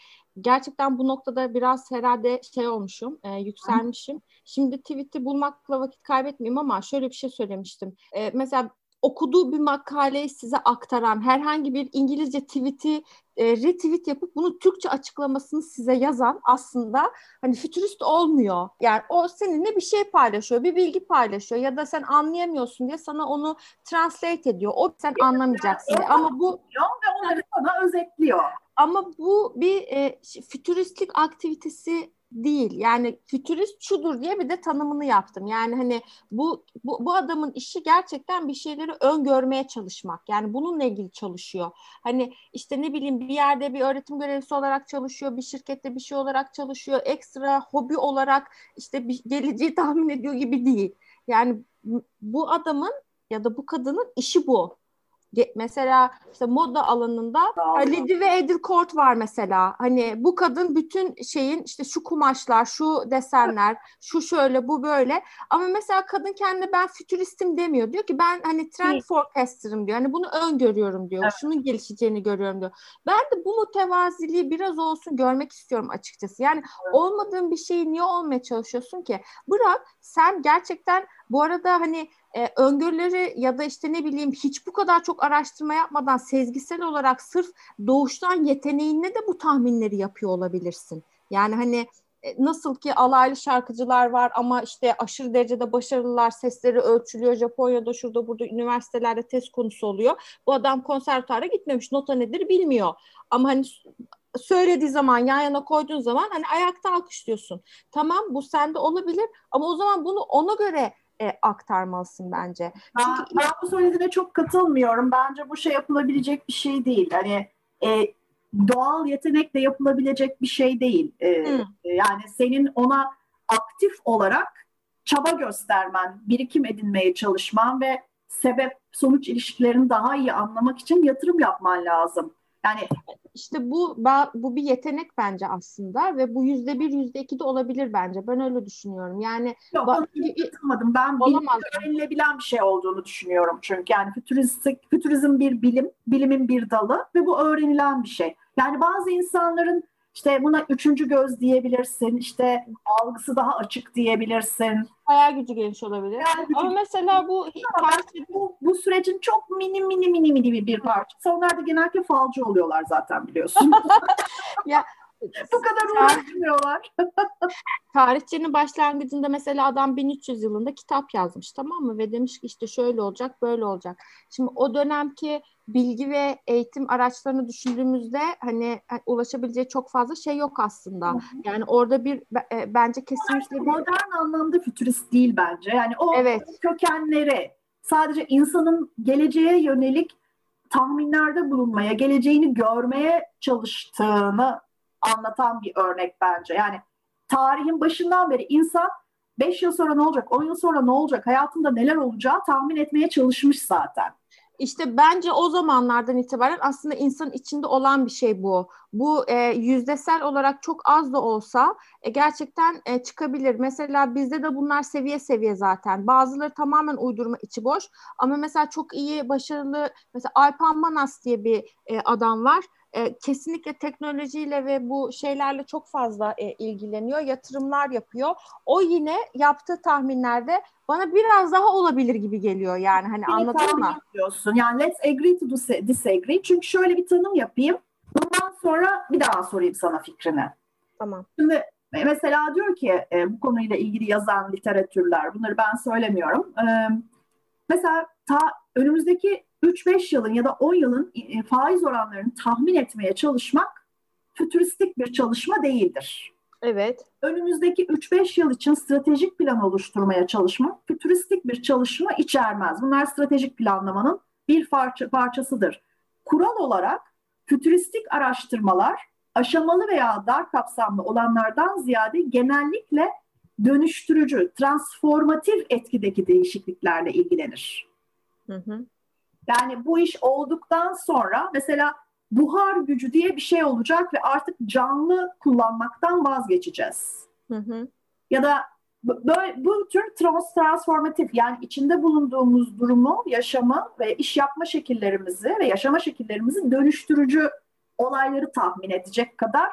Gerçekten bu noktada biraz herhalde şey olmuşum, e, yükselmişim. Şimdi tweet'i bulmakla vakit kaybetmeyeyim ama şöyle bir şey söylemiştim. E, mesela okuduğu bir makaleyi size aktaran herhangi bir İngilizce tweet'i e, retweet yapıp bunu Türkçe açıklamasını size yazan aslında hani fütürist olmuyor. Yani o seninle bir şey paylaşıyor, bir bilgi paylaşıyor ya da sen anlayamıyorsun diye sana onu translate ediyor. O sen anlamayacaksın diye. Ama bu ve onları sana özetliyor. Ama bu bir e, fütüristlik aktivitesi değil. Yani fütürist şudur diye bir de tanımını yaptım. Yani hani bu, bu bu adamın işi gerçekten bir şeyleri öngörmeye çalışmak. Yani bununla ilgili çalışıyor. Hani işte ne bileyim bir yerde bir öğretim görevlisi olarak çalışıyor, bir şirkette bir şey olarak çalışıyor, ekstra hobi olarak işte bir geleceği tahmin ediyor gibi değil. Yani bu adamın ya da bu kadının işi bu mesela işte moda alanında Lady ve Edilcourt var mesela. Hani bu kadın bütün şeyin işte şu kumaşlar, şu desenler, şu şöyle, bu böyle. Ama mesela kadın kendine ben fütüristim demiyor. Diyor ki ben hani trend forecaster'ım diyor. Hani bunu öngörüyorum diyor. Evet. Şunun gelişeceğini görüyorum diyor. Ben de bu mütevaziliği biraz olsun görmek istiyorum açıkçası. Yani olmadığın bir şeyi niye olmaya çalışıyorsun ki? Bırak sen gerçekten bu arada hani e, öngörüleri ya da işte ne bileyim hiç bu kadar çok araştırma yapmadan sezgisel olarak sırf doğuştan yeteneğinle de bu tahminleri yapıyor olabilirsin. Yani hani e, nasıl ki alaylı şarkıcılar var ama işte aşırı derecede başarılılar, sesleri ölçülüyor. Japonya'da şurada burada üniversitelerde test konusu oluyor. Bu adam konservatuara gitmemiş, nota nedir bilmiyor. Ama hani söylediği zaman yan yana koyduğun zaman hani ayakta alkışlıyorsun. Tamam bu sende olabilir ama o zaman bunu ona göre e, aktarmalısın bence. Ben, Çünkü... ben bu söylediğine çok katılmıyorum. Bence bu şey yapılabilecek bir şey değil. Hani e, doğal yetenekle yapılabilecek bir şey değil. E, hmm. Yani senin ona aktif olarak çaba göstermen, birikim edinmeye çalışman ve sebep sonuç ilişkilerini daha iyi anlamak için yatırım yapman lazım. Yani işte bu bu bir yetenek bence aslında ve bu yüzde bir yüzde iki de olabilir bence. Ben öyle düşünüyorum. Yani Yok, ba- katılmadım. Ben olamaz. öğrenilebilen bir şey olduğunu düşünüyorum çünkü yani fütürizm, fütürizm bir bilim, bilimin bir dalı ve bu öğrenilen bir şey. Yani bazı insanların işte buna üçüncü göz diyebilirsin, işte algısı daha açık diyebilirsin. Hayal gücü geniş olabilir. Hayal gücü Ama mesela bu, bu bu sürecin çok mini mini mini mini bir parçası. Onlar da genellikle falcı oluyorlar zaten biliyorsun. [laughs] ya bu kadar uğraşmıyorlar. [laughs] Tarihçinin başlangıcında mesela adam 1300 yılında kitap yazmış tamam mı? Ve demiş ki işte şöyle olacak böyle olacak. Şimdi o dönemki bilgi ve eğitim araçlarını düşündüğümüzde hani e, ulaşabileceği çok fazla şey yok aslında. Yani orada bir e, bence kesinlikle bir... modern anlamda fütürist değil bence. Yani o evet. kökenleri sadece insanın geleceğe yönelik tahminlerde bulunmaya, geleceğini görmeye çalıştığını anlatan bir örnek bence. Yani tarihin başından beri insan 5 yıl sonra ne olacak, 10 yıl sonra ne olacak, hayatında neler olacağı tahmin etmeye çalışmış zaten. İşte bence o zamanlardan itibaren aslında insan içinde olan bir şey bu. Bu e, yüzdesel olarak çok az da olsa e, gerçekten e, çıkabilir. Mesela bizde de bunlar seviye seviye zaten. Bazıları tamamen uydurma içi boş. Ama mesela çok iyi, başarılı, mesela Alpan Manas diye bir e, adam var e, kesinlikle teknolojiyle ve bu şeylerle çok fazla e, ilgileniyor, yatırımlar yapıyor. O yine yaptığı tahminlerde bana biraz daha olabilir gibi geliyor yani hani anladın mı? Diyorsun. Yani let's agree to disagree. Çünkü şöyle bir tanım yapayım. Bundan sonra bir daha sorayım sana fikrini. Tamam. Şimdi mesela diyor ki e, bu konuyla ilgili yazan literatürler, bunları ben söylemiyorum. E, mesela ta önümüzdeki 3-5 yılın ya da 10 yılın e, faiz oranlarını tahmin etmeye çalışmak fütüristik bir çalışma değildir. Evet. Önümüzdeki 3-5 yıl için stratejik plan oluşturmaya çalışmak fütüristik bir çalışma içermez. Bunlar stratejik planlamanın bir parça, parçasıdır. Kural olarak fütüristik araştırmalar aşamalı veya dar kapsamlı olanlardan ziyade genellikle dönüştürücü, transformatif etkideki değişikliklerle ilgilenir. Hı hı. Yani bu iş olduktan sonra mesela buhar gücü diye bir şey olacak ve artık canlı kullanmaktan vazgeçeceğiz. Hı hı. Ya da böyle bu tür trans transformatif yani içinde bulunduğumuz durumu, yaşamı ve iş yapma şekillerimizi ve yaşama şekillerimizi dönüştürücü olayları tahmin edecek kadar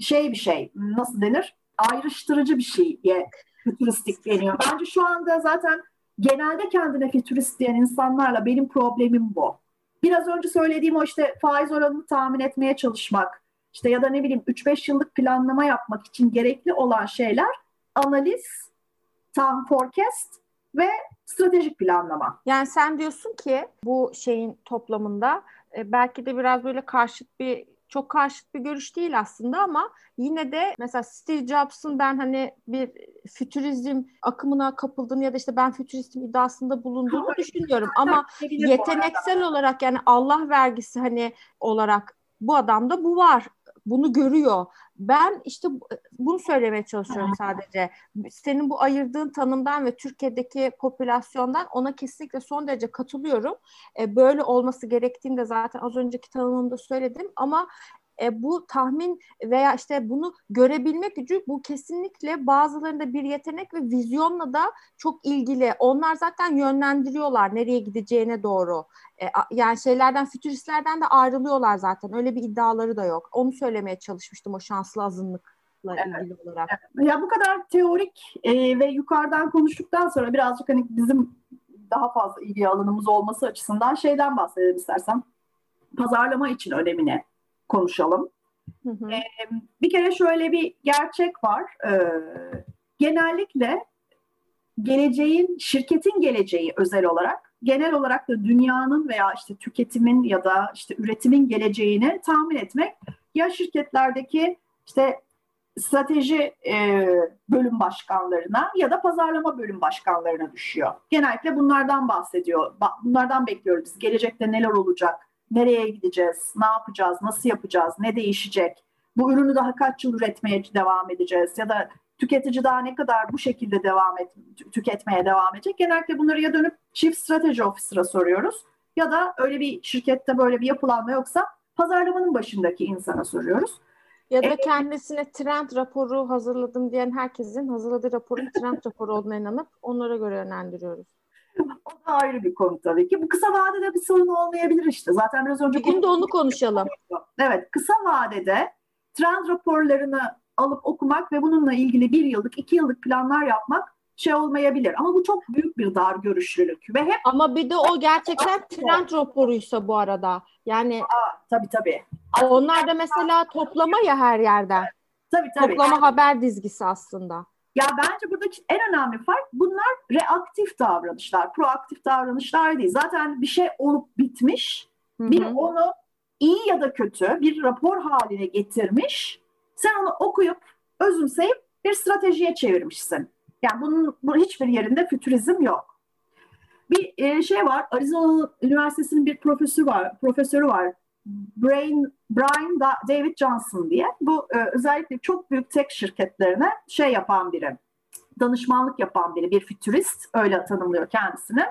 şey bir şey nasıl denir? Ayrıştırıcı bir şeye fütüristik deniyor. Bence şu anda zaten genelde kendine fütürist diyen insanlarla benim problemim bu. Biraz önce söylediğim o işte faiz oranını tahmin etmeye çalışmak, işte ya da ne bileyim 3-5 yıllık planlama yapmak için gerekli olan şeyler analiz, tam forecast ve stratejik planlama. Yani sen diyorsun ki bu şeyin toplamında e, belki de biraz böyle karşıt bir çok karşıt bir görüş değil aslında ama yine de mesela Steve Jobs'ın ben hani bir fütürizm akımına kapıldığını ya da işte ben fütüristim iddiasında bulunduğunu Hayır. düşünüyorum ama yeteneksel olarak yani Allah vergisi hani olarak bu adamda bu var bunu görüyor. Ben işte bunu söylemeye çalışıyorum sadece. Senin bu ayırdığın tanımdan ve Türkiye'deki popülasyondan ona kesinlikle son derece katılıyorum. E, böyle olması gerektiğini de zaten az önceki tanımımda söyledim ama e, bu tahmin veya işte bunu görebilme gücü bu kesinlikle bazılarında bir yetenek ve vizyonla da çok ilgili. Onlar zaten yönlendiriyorlar nereye gideceğine doğru. E, yani şeylerden, fütüristlerden de ayrılıyorlar zaten. Öyle bir iddiaları da yok. Onu söylemeye çalışmıştım o şanslı azınlık evet. ilgili olarak. Ya bu kadar teorik e, ve yukarıdan konuştuktan sonra birazcık hani bizim daha fazla ilgi alanımız olması açısından şeyden bahsedelim istersen. Pazarlama için önemine konuşalım. Hı hı. E, bir kere şöyle bir gerçek var. E, genellikle geleceğin, şirketin geleceği özel olarak genel olarak da dünyanın veya işte tüketimin ya da işte üretimin geleceğini tahmin etmek ya şirketlerdeki işte strateji e, bölüm başkanlarına ya da pazarlama bölüm başkanlarına düşüyor. Genellikle bunlardan bahsediyor. Bunlardan bekliyoruz biz. Gelecekte neler olacak? Nereye gideceğiz? Ne yapacağız? Nasıl yapacağız? Ne değişecek? Bu ürünü daha kaç yıl üretmeye devam edeceğiz? Ya da tüketici daha ne kadar bu şekilde devam et, tüketmeye devam edecek? Genellikle bunları ya dönüp Chief Strategy Officer'a soruyoruz ya da öyle bir şirkette böyle bir yapılanma yoksa pazarlamanın başındaki insana soruyoruz. Ya da e, kendisine trend raporu hazırladım diyen herkesin hazırladığı raporun [laughs] trend raporu olduğuna inanıp onlara göre yönlendiriyoruz. O da ayrı bir konu tabii ki. Bu kısa vadede bir sorun olmayabilir işte. Zaten biraz önce... Bugün de onu konuşalım. Evet, kısa vadede trend raporlarını alıp okumak ve bununla ilgili bir yıllık, iki yıllık planlar yapmak şey olmayabilir. Ama bu çok büyük bir dar görüşlülük. Ve hep Ama bir de o gerçekten trend raporuysa bu arada. Yani Aa, tabii tabii. Onlar da mesela toplama ya her yerden. Tabii tabii. Toplama haber dizgisi aslında. Ya bence buradaki en önemli fark bunlar reaktif davranışlar, proaktif davranışlar değil. Zaten bir şey olup bitmiş, Hı-hı. bir onu iyi ya da kötü bir rapor haline getirmiş. Sen onu okuyup özümseyip bir stratejiye çevirmişsin. Yani bunun bu hiçbir yerinde fütürizm yok. Bir e, şey var, Arizona Üniversitesi'nin bir profesörü var, profesörü var. Brain, Brian David Johnson diye. Bu e, özellikle çok büyük tek şirketlerine şey yapan biri, danışmanlık yapan biri, bir fütürist öyle tanımlıyor kendisini.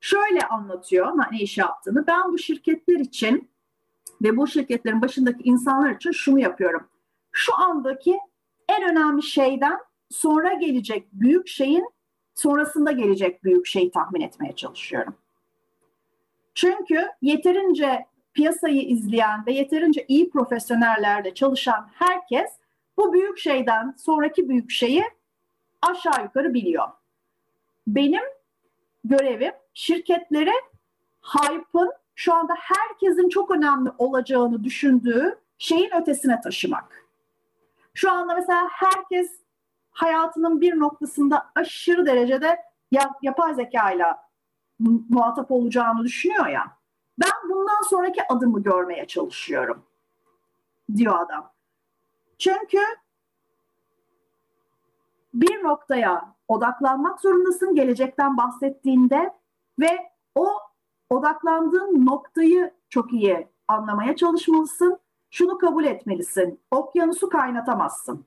Şöyle anlatıyor ne iş yaptığını. Ben bu şirketler için ve bu şirketlerin başındaki insanlar için şunu yapıyorum. Şu andaki en önemli şeyden sonra gelecek büyük şeyin sonrasında gelecek büyük şeyi tahmin etmeye çalışıyorum. Çünkü yeterince piyasayı izleyen ve yeterince iyi profesyonellerle çalışan herkes bu büyük şeyden sonraki büyük şeyi aşağı yukarı biliyor. Benim görevim şirketlere hype'ın şu anda herkesin çok önemli olacağını düşündüğü şeyin ötesine taşımak. Şu anda mesela herkes hayatının bir noktasında aşırı derecede yapay zeka ile muhatap olacağını düşünüyor ya. Ben bundan sonraki adımı görmeye çalışıyorum diyor adam. Çünkü bir noktaya odaklanmak zorundasın gelecekten bahsettiğinde ve o odaklandığın noktayı çok iyi anlamaya çalışmalısın. Şunu kabul etmelisin. Okyanusu kaynatamazsın.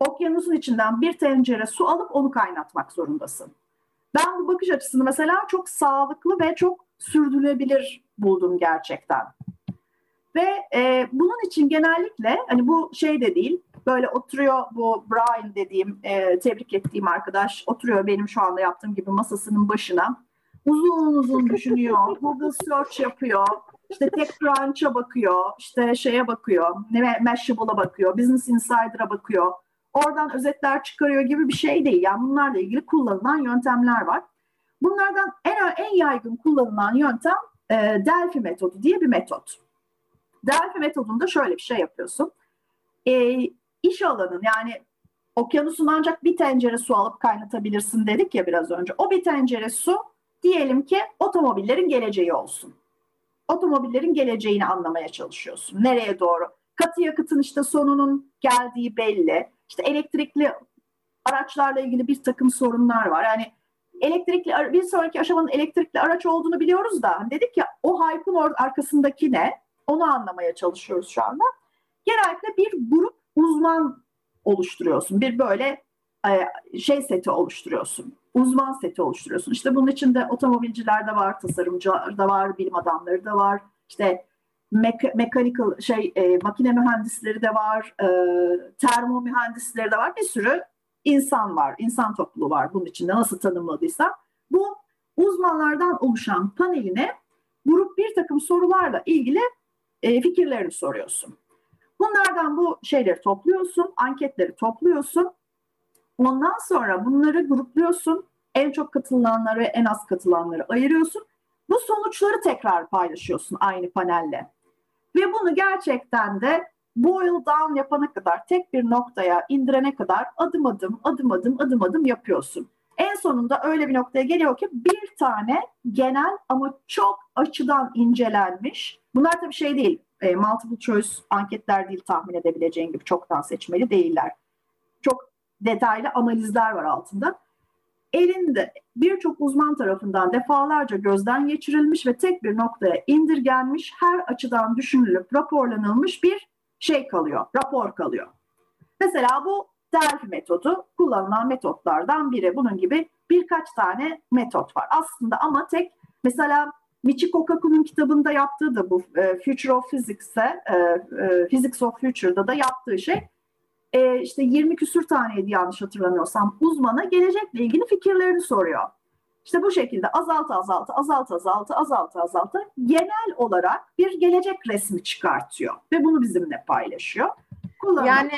Okyanusun içinden bir tencere su alıp onu kaynatmak zorundasın. Ben bu bakış açısını mesela çok sağlıklı ve çok sürdürülebilir buldum gerçekten. Ve e, bunun için genellikle hani bu şey de değil böyle oturuyor bu Brian dediğim e, tebrik ettiğim arkadaş oturuyor benim şu anda yaptığım gibi masasının başına. Uzun uzun düşünüyor [laughs] Google search yapıyor işte TechCrunch'a bakıyor işte şeye bakıyor Mashable'a bakıyor Business Insider'a bakıyor. Oradan özetler çıkarıyor gibi bir şey değil. Yani bunlarla ilgili kullanılan yöntemler var Bunlardan en, en yaygın kullanılan yöntem e, Delphi metodu diye bir metot. Delphi metodunda şöyle bir şey yapıyorsun. E, iş alanın yani okyanusun ancak bir tencere su alıp kaynatabilirsin dedik ya biraz önce. O bir tencere su diyelim ki otomobillerin geleceği olsun. Otomobillerin geleceğini anlamaya çalışıyorsun. Nereye doğru? Katı yakıtın işte sonunun geldiği belli. İşte elektrikli araçlarla ilgili bir takım sorunlar var. Yani elektrikli bir sonraki aşamanın elektrikli araç olduğunu biliyoruz da hani dedik ya o hype'ın arkasındaki ne? Onu anlamaya çalışıyoruz şu anda. Genellikle bir grup uzman oluşturuyorsun. Bir böyle e, şey seti oluşturuyorsun. Uzman seti oluşturuyorsun. İşte bunun içinde otomobilciler de var, tasarımcılar da var, bilim adamları da var. İşte mek- mechanical şey e, makine mühendisleri de var, e, termo mühendisleri de var. Bir sürü insan var, insan topluluğu var bunun içinde nasıl tanımladıysa. Bu uzmanlardan oluşan paneline grup bir takım sorularla ilgili e, fikirlerini soruyorsun. Bunlardan bu şeyleri topluyorsun, anketleri topluyorsun. Ondan sonra bunları grupluyorsun. En çok katılanları en az katılanları ayırıyorsun. Bu sonuçları tekrar paylaşıyorsun aynı panelle. Ve bunu gerçekten de boil down yapana kadar, tek bir noktaya indirene kadar adım adım, adım adım, adım adım yapıyorsun. En sonunda öyle bir noktaya geliyor ki bir tane genel ama çok açıdan incelenmiş, bunlar tabii şey değil, e, multiple choice anketler değil tahmin edebileceğin gibi çoktan seçmeli değiller. Çok detaylı analizler var altında. Elinde birçok uzman tarafından defalarca gözden geçirilmiş ve tek bir noktaya indirgenmiş, her açıdan düşünülüp raporlanılmış bir şey kalıyor, rapor kalıyor. Mesela bu Delphi metodu kullanılan metotlardan biri. Bunun gibi birkaç tane metot var. Aslında ama tek mesela Michiko Kaku'nun kitabında yaptığı da bu e, Future of Physics'e, e, e, Physics of Future'da da yaptığı şey işte 20 küsür taneydi yanlış hatırlamıyorsam uzmana gelecekle ilgili fikirlerini soruyor. İşte bu şekilde azaltı azaltı azaltı azaltı azaltı azaltı genel olarak bir gelecek resmi çıkartıyor ve bunu bizimle paylaşıyor. Kullanılan yani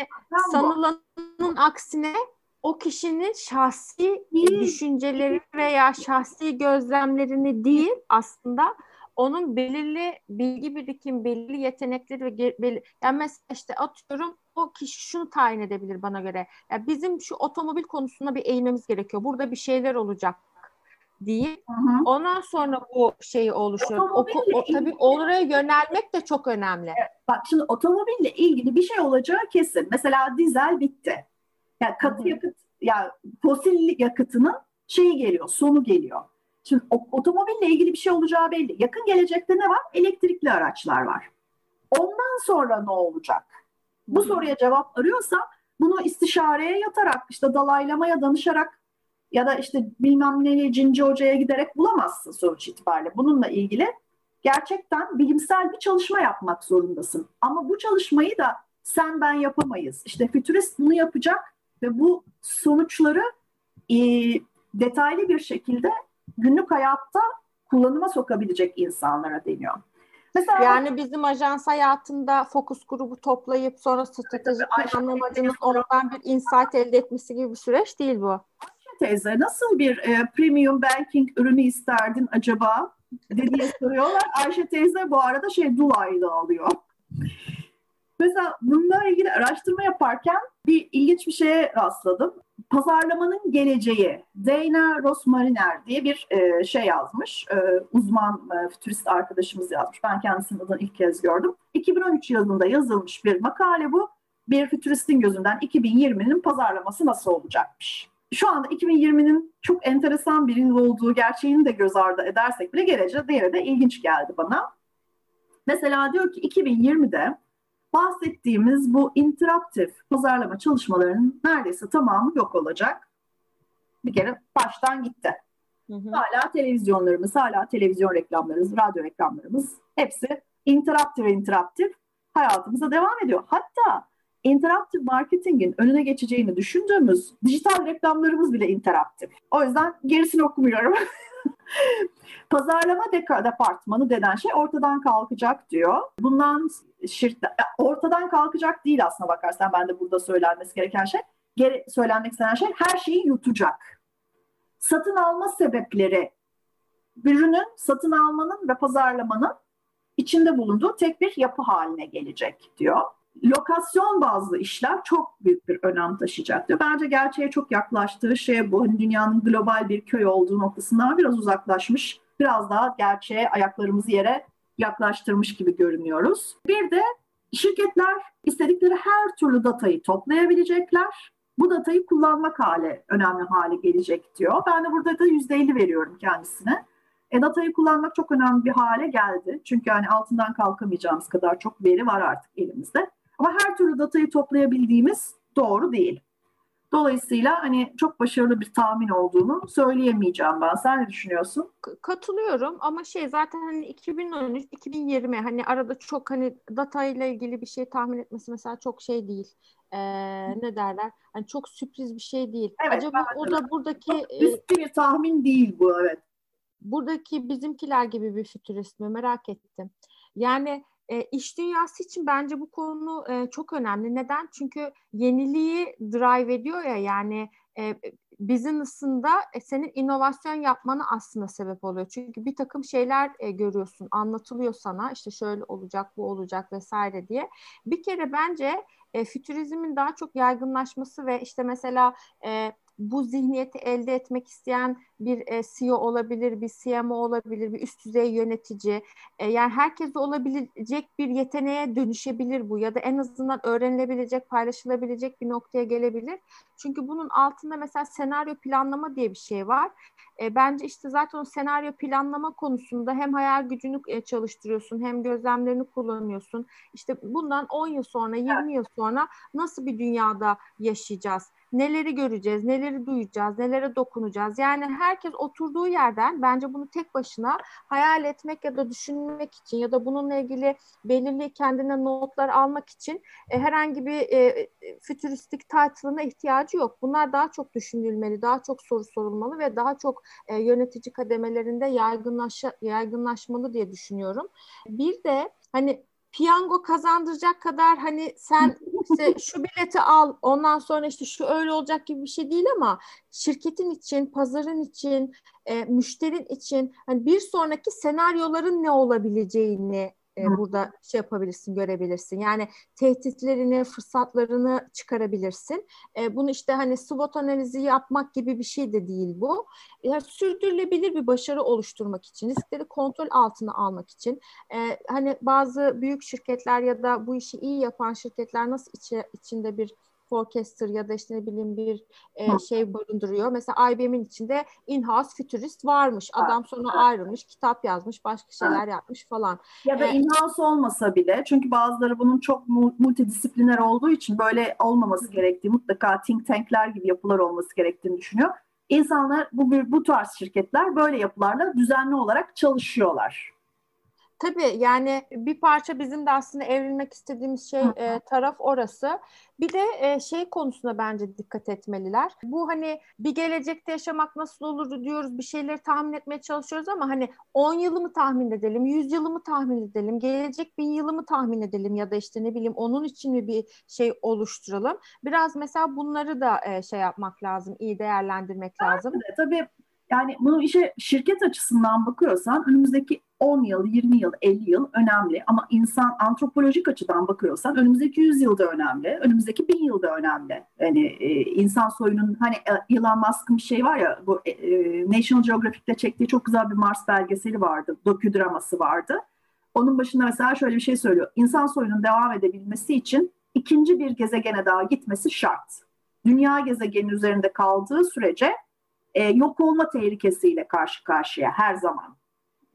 sanılanın aksine o kişinin şahsi değil. düşünceleri veya şahsi gözlemlerini değil aslında onun belirli bilgi birikim, belirli yetenekleri ve belirli, yani mesela işte atıyorum o kişi şunu tayin edebilir bana göre. Yani bizim şu otomobil konusunda bir eğilmemiz gerekiyor. Burada bir şeyler olacak diye. Ondan sonra bu şeyi oluşuyor. O, o, tabii oraya yönelmek de çok önemli. Evet, bak şimdi otomobille ilgili bir şey olacağı kesin. Mesela dizel bitti. Yani katı yakıt, yani fosil yakıtının şeyi geliyor, sonu geliyor. Şimdi otomobille ilgili bir şey olacağı belli. Yakın gelecekte ne var? Elektrikli araçlar var. Ondan sonra ne olacak? Bu soruya cevap arıyorsa bunu istişareye yatarak, işte dalaylamaya danışarak ya da işte bilmem neye cinci hocaya giderek bulamazsın sonuç itibariyle. Bununla ilgili gerçekten bilimsel bir çalışma yapmak zorundasın. Ama bu çalışmayı da sen ben yapamayız. İşte fütürist bunu yapacak ve bu sonuçları e, detaylı bir şekilde günlük hayatta kullanıma sokabilecek insanlara deniyor. Mesela yani bizim ajans hayatında fokus grubu toplayıp sonra stratejik planlamacının oradan bir insight elde etmesi gibi bir süreç değil bu. Teyze nasıl bir e, premium banking ürünü isterdin acaba diye soruyorlar. Ayşe teyze bu arada şey Dulay'da alıyor. Mesela bununla ilgili araştırma yaparken bir ilginç bir şeye rastladım. Pazarlamanın geleceği Dana Rosmariner diye bir e, şey yazmış. E, uzman e, fütürist arkadaşımız yazmış. Ben kendisinin adını ilk kez gördüm. 2013 yılında yazılmış bir makale bu. Bir fütüristin gözünden 2020'nin pazarlaması nasıl olacakmış. Şu anda 2020'nin çok enteresan bir yıl olduğu gerçeğini de göz ardı edersek bile geleceğe diğeri de ilginç geldi bana. Mesela diyor ki 2020'de bahsettiğimiz bu interaktif pazarlama çalışmalarının neredeyse tamamı yok olacak. Bir kere baştan gitti. Hı hı. Hala televizyonlarımız, hala televizyon reklamlarımız, radyo reklamlarımız hepsi interaktif interaktif hayatımıza devam ediyor. Hatta interaktif marketingin önüne geçeceğini düşündüğümüz dijital reklamlarımız bile interaktif. O yüzden gerisini okumuyorum. [laughs] Pazarlama departmanı denen şey ortadan kalkacak diyor. Bundan şirket, ortadan kalkacak değil aslına bakarsan ben de burada söylenmesi gereken şey. Geri söylenmek istenen şey her şeyi yutacak. satın alma sebepleri ürünün satın almanın ve pazarlamanın içinde bulunduğu tek bir yapı haline gelecek diyor. Lokasyon bazlı işler çok büyük bir önem taşıyacak diyor. Bence gerçeğe çok yaklaştığı şey bu. Hani dünyanın global bir köy olduğu noktasından biraz uzaklaşmış. Biraz daha gerçeğe ayaklarımızı yere yaklaştırmış gibi görünüyoruz. Bir de şirketler istedikleri her türlü datayı toplayabilecekler. Bu datayı kullanmak hale önemli hale gelecek diyor. Ben de burada da %50 veriyorum kendisine. E, datayı kullanmak çok önemli bir hale geldi. Çünkü yani altından kalkamayacağımız kadar çok veri var artık elimizde. Ama her türlü datayı toplayabildiğimiz doğru değil. Dolayısıyla hani çok başarılı bir tahmin olduğunu söyleyemeyeceğim ben. Sen ne düşünüyorsun? Katılıyorum ama şey zaten hani 2013 2020 hani arada çok hani data ile ilgili bir şey tahmin etmesi mesela çok şey değil. Ee, ne derler? Hani çok sürpriz bir şey değil. Evet, Acaba o da buradaki üst bir tahmin değil bu evet. Buradaki bizimkiler gibi bir fütürist mi merak ettim. Yani e, iş dünyası için bence bu konu e, çok önemli. Neden? Çünkü yeniliği drive ediyor ya yani e, business'ında e, senin inovasyon yapmana aslında sebep oluyor. Çünkü bir takım şeyler e, görüyorsun, anlatılıyor sana işte şöyle olacak, bu olacak vesaire diye. Bir kere bence e, fütürizmin daha çok yaygınlaşması ve işte mesela e, bu zihniyeti elde etmek isteyen bir e, CEO olabilir, bir CMO olabilir, bir üst düzey yönetici. E, yani herkese olabilecek bir yeteneğe dönüşebilir bu ya da en azından öğrenilebilecek, paylaşılabilecek bir noktaya gelebilir. Çünkü bunun altında mesela senaryo planlama diye bir şey var. E, bence işte zaten o senaryo planlama konusunda hem hayal gücünü e, çalıştırıyorsun hem gözlemlerini kullanıyorsun. İşte bundan 10 yıl sonra, 20 yıl sonra nasıl bir dünyada yaşayacağız? Neleri göreceğiz, neleri duyacağız, nelere dokunacağız. Yani herkes oturduğu yerden bence bunu tek başına hayal etmek ya da düşünmek için ya da bununla ilgili belirli kendine notlar almak için e, herhangi bir e, fütüristik title'ına ihtiyacı yok. Bunlar daha çok düşünülmeli, daha çok soru sorulmalı ve daha çok e, yönetici kademelerinde yaygınlaş yaygınlaşmalı diye düşünüyorum. Bir de hani piyango kazandıracak kadar hani sen işte şu bileti al ondan sonra işte şu öyle olacak gibi bir şey değil ama şirketin için, pazarın için, e, müşterin için hani bir sonraki senaryoların ne olabileceğini e, burada şey yapabilirsin, görebilirsin. Yani tehditlerini, fırsatlarını çıkarabilirsin. E, bunu işte hani SWOT analizi yapmak gibi bir şey de değil bu. Yani sürdürülebilir bir başarı oluşturmak için, riskleri kontrol altına almak için e, hani bazı büyük şirketler ya da bu işi iyi yapan şirketler nasıl içi, içinde bir forecaster ya da işte ne bileyim bir e, şey barındırıyor. Mesela IBM'in içinde in-house futurist varmış. Adam sonra ayrılmış, kitap yazmış, başka şeyler yapmış falan. Ya da ee, in-house olmasa bile çünkü bazıları bunun çok multidisipliner olduğu için böyle olmaması gerektiği mutlaka think tankler gibi yapılar olması gerektiğini düşünüyor. İnsanlar bu bu tarz şirketler böyle yapılarla düzenli olarak çalışıyorlar. Tabii yani bir parça bizim de aslında evrilmek istediğimiz şey e, taraf orası. Bir de e, şey konusunda bence dikkat etmeliler. Bu hani bir gelecekte yaşamak nasıl olur diyoruz, bir şeyleri tahmin etmeye çalışıyoruz ama hani 10 yılı mı tahmin edelim, 100 yılı mı tahmin edelim, gelecek bin yılı mı tahmin edelim ya da işte ne bileyim onun için mi bir şey oluşturalım. Biraz mesela bunları da e, şey yapmak lazım, iyi değerlendirmek lazım. Evet, tabii yani bunu işe şirket açısından bakıyorsan önümüzdeki 10 yıl, 20 yıl, 50 yıl önemli. Ama insan antropolojik açıdan bakıyorsan önümüzdeki 100 yılda önemli. Önümüzdeki 1000 yılda önemli. Yani e, insan soyunun hani e, Elon Musk'ın bir şey var ya bu e, National Geographic'te çektiği çok güzel bir Mars belgeseli vardı. Doküdraması vardı. Onun başında mesela şöyle bir şey söylüyor. İnsan soyunun devam edebilmesi için ikinci bir gezegene daha gitmesi şart. Dünya gezegeni üzerinde kaldığı sürece e, yok olma tehlikesiyle karşı karşıya her zaman.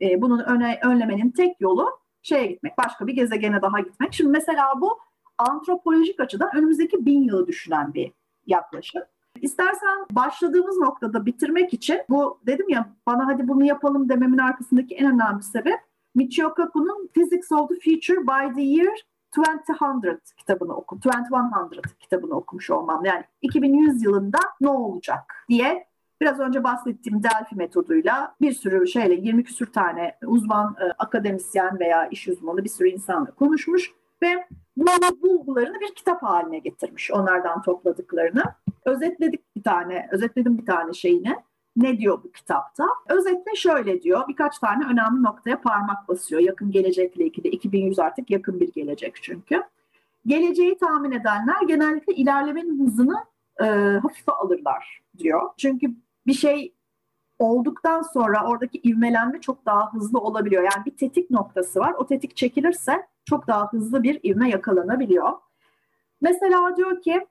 E, bunun öne, önlemenin tek yolu şeye gitmek, başka bir gezegene daha gitmek. Şimdi mesela bu antropolojik açıdan önümüzdeki bin yılı düşünen bir yaklaşım. İstersen başladığımız noktada bitirmek için bu dedim ya bana hadi bunu yapalım dememin arkasındaki en önemli sebep Michio Kaku'nun Physics of the Future by the Year 2100 kitabını oku, 2100 kitabını okumuş olmam. Yani 2100 yılında ne olacak diye Biraz önce bahsettiğim Delphi metoduyla bir sürü şeyle 20 küsür tane uzman e, akademisyen veya iş uzmanı bir sürü insanla konuşmuş ve bu bulgularını bir kitap haline getirmiş onlardan topladıklarını. Özetledik bir tane, özetledim bir tane şeyini. Ne diyor bu kitapta? Özetle şöyle diyor. Birkaç tane önemli noktaya parmak basıyor. Yakın gelecekle ilgili. 2100 artık yakın bir gelecek çünkü. Geleceği tahmin edenler genellikle ilerlemenin hızını e, hafife alırlar diyor. Çünkü bir şey olduktan sonra oradaki ivmelenme çok daha hızlı olabiliyor. Yani bir tetik noktası var. O tetik çekilirse çok daha hızlı bir ivme yakalanabiliyor. Mesela diyor ki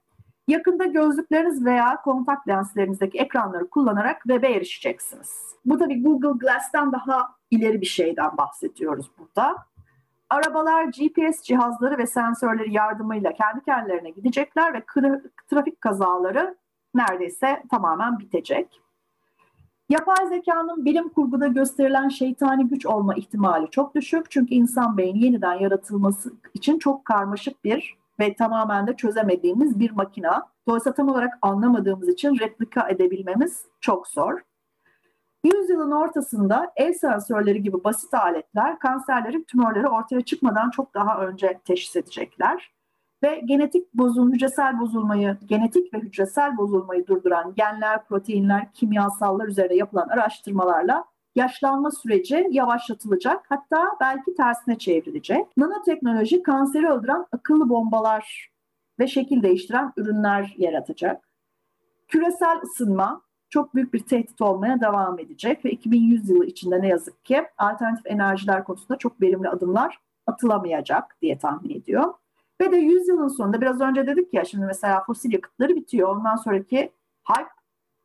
yakında gözlükleriniz veya kontak lenslerinizdeki ekranları kullanarak web'e erişeceksiniz. Bu tabii Google Glass'tan daha ileri bir şeyden bahsediyoruz burada. Arabalar GPS cihazları ve sensörleri yardımıyla kendi kendilerine gidecekler ve trafik kazaları neredeyse tamamen bitecek. Yapay zekanın bilim kurguda gösterilen şeytani güç olma ihtimali çok düşük. Çünkü insan beyni yeniden yaratılması için çok karmaşık bir ve tamamen de çözemediğimiz bir makina. Dolayısıyla tam olarak anlamadığımız için replika edebilmemiz çok zor. Yüzyılın ortasında el sensörleri gibi basit aletler kanserlerin tümörleri ortaya çıkmadan çok daha önce teşhis edecekler ve genetik bozulma, hücresel bozulmayı, genetik ve hücresel bozulmayı durduran genler, proteinler, kimyasallar üzerine yapılan araştırmalarla yaşlanma süreci yavaşlatılacak hatta belki tersine çevrilecek. Nanoteknoloji kanseri öldüren akıllı bombalar ve şekil değiştiren ürünler yaratacak. Küresel ısınma çok büyük bir tehdit olmaya devam edecek ve 2100 yılı içinde ne yazık ki alternatif enerjiler konusunda çok verimli adımlar atılamayacak diye tahmin ediyor. Ve de 100 yılın sonunda biraz önce dedik ya şimdi mesela fosil yakıtları bitiyor. Ondan sonraki hype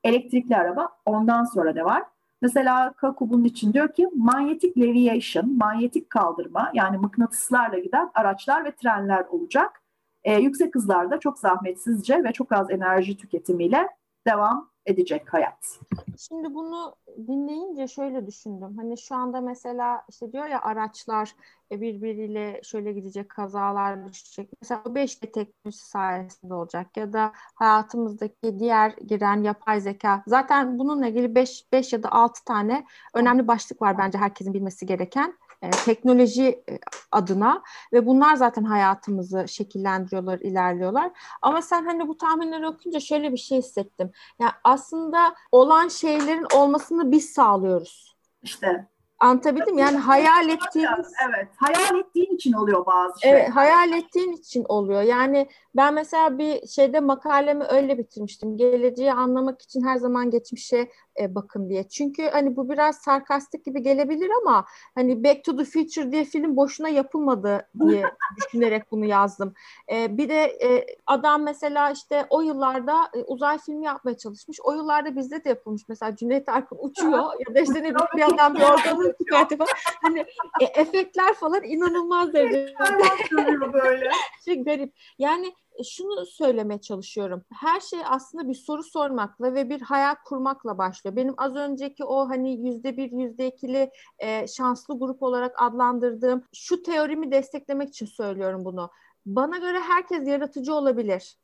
elektrikli araba ondan sonra da var. Mesela Kaku için diyor ki manyetik leviation, manyetik kaldırma yani mıknatıslarla giden araçlar ve trenler olacak. Ee, yüksek hızlarda çok zahmetsizce ve çok az enerji tüketimiyle devam edecek hayat. Şimdi bunu dinleyince şöyle düşündüm. Hani şu anda mesela işte diyor ya araçlar e, birbiriyle şöyle gidecek kazalar düşecek. Mesela o 5G teknolojisi sayesinde olacak ya da hayatımızdaki diğer giren yapay zeka. Zaten bununla ilgili 5 5 ya da 6 tane önemli başlık var bence herkesin bilmesi gereken e, teknoloji e, adına ve bunlar zaten hayatımızı şekillendiriyorlar, ilerliyorlar. Ama sen hani bu tahminleri okuyunca şöyle bir şey hissettim. Yani aslında olan şeylerin olmasını biz sağlıyoruz. İşte Anlatabildim yani hayal ettiğimiz evet hayal ettiğin için oluyor bazı şeyler. Evet hayal ettiğin için oluyor. Yani ben mesela bir şeyde makalemi öyle bitirmiştim. Geleceği anlamak için her zaman geçmişe e, bakın diye. Çünkü hani bu biraz sarkastik gibi gelebilir ama hani Back to the Future diye film boşuna yapılmadı diye [laughs] düşünerek bunu yazdım. E, bir de e, adam mesela işte o yıllarda e, uzay filmi yapmaya çalışmış. O yıllarda bizde de yapılmış. Mesela Cüneyt Arkın uçuyor [laughs] ya da işte ne bir adam bir organı çıkartıyor Hani e, efektler falan inanılmaz derecede. böyle. [laughs] Şey garip. Yani şunu söylemeye çalışıyorum. Her şey aslında bir soru sormakla ve bir hayal kurmakla başlıyor. Benim az önceki o hani yüzde bir, yüzde ikili e, şanslı grup olarak adlandırdığım şu teorimi desteklemek için söylüyorum bunu. Bana göre herkes yaratıcı olabilir.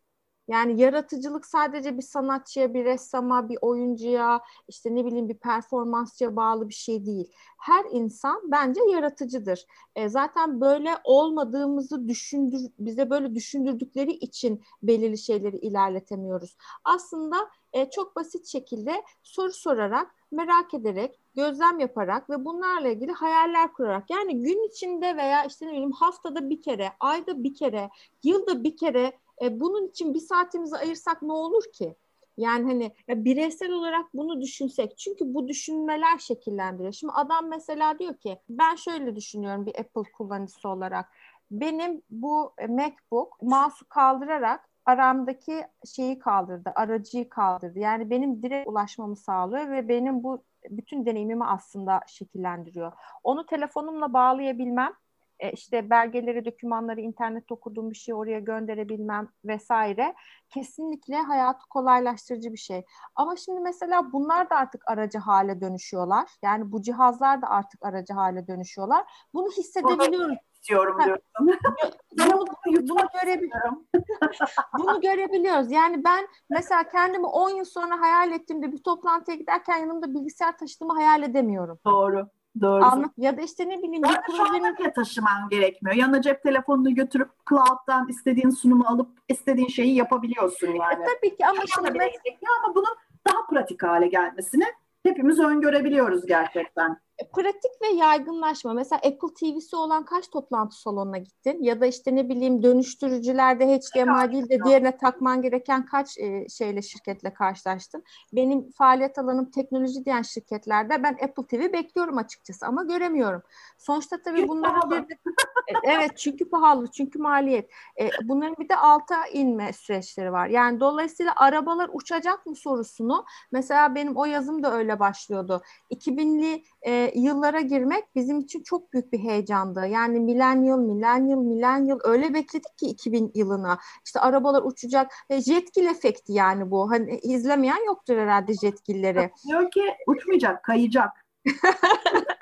Yani yaratıcılık sadece bir sanatçıya, bir ressama, bir oyuncuya, işte ne bileyim bir performansçıya bağlı bir şey değil. Her insan bence yaratıcıdır. E, zaten böyle olmadığımızı düşündür, bize böyle düşündürdükleri için belirli şeyleri ilerletemiyoruz. Aslında e, çok basit şekilde soru sorarak, merak ederek, gözlem yaparak ve bunlarla ilgili hayaller kurarak yani gün içinde veya işte ne bileyim haftada bir kere, ayda bir kere, yılda bir kere e, bunun için bir saatimizi ayırsak ne olur ki? Yani hani ya bireysel olarak bunu düşünsek. Çünkü bu düşünmeler şekillendiriyor. Şimdi adam mesela diyor ki ben şöyle düşünüyorum bir Apple kullanıcısı olarak. Benim bu MacBook mouse'u kaldırarak aramdaki şeyi kaldırdı, aracıyı kaldırdı. Yani benim direkt ulaşmamı sağlıyor ve benim bu bütün deneyimimi aslında şekillendiriyor. Onu telefonumla bağlayabilmem e, işte belgeleri, dokümanları internette okuduğum bir şeyi oraya gönderebilmem vesaire kesinlikle hayatı kolaylaştırıcı bir şey. Ama şimdi mesela bunlar da artık aracı hale dönüşüyorlar. Yani bu cihazlar da artık aracı hale dönüşüyorlar. Bunu hissedebiliyoruz. istiyorum diyorsun. [laughs] bunu, bunu, görebiliyorum. [laughs] bunu görebiliyoruz. Yani ben mesela kendimi 10 yıl sonra hayal ettiğimde bir toplantıya giderken yanımda bilgisayar taşıdığımı hayal edemiyorum. Doğru. Doğru. Anlat ya da işte ne bileyim bir projenin taşıman gerekmiyor. Yanına cep telefonunu götürüp cloud'dan istediğin sunumu alıp istediğin şeyi yapabiliyorsun yani. E, tabii ki ama şimdi ama bunun daha pratik hale gelmesini hepimiz öngörebiliyoruz gerçekten. E, pratik ve yaygınlaşma. Mesela Apple TV'si olan kaç toplantı salonuna gittin? Ya da işte ne bileyim dönüştürücülerde HDMI değil de diğerine takman gereken kaç e, şeyle şirketle karşılaştın? Benim faaliyet alanım teknoloji diyen şirketlerde ben Apple TV bekliyorum açıkçası ama göremiyorum. Sonuçta tabii bunların bir de, e, evet çünkü pahalı, çünkü maliyet. E, bunların bir de alta inme süreçleri var. Yani dolayısıyla arabalar uçacak mı sorusunu mesela benim o yazım da öyle başlıyordu. 2000'li e, yıllara girmek bizim için çok büyük bir heyecandı. Yani millennial, millennial, millennial öyle bekledik ki 2000 yılına. İşte arabalar uçacak. E, jetgil efekti yani bu. Hani izlemeyen yoktur herhalde jetgilleri. Diyor ki uçmayacak, kayacak. [laughs]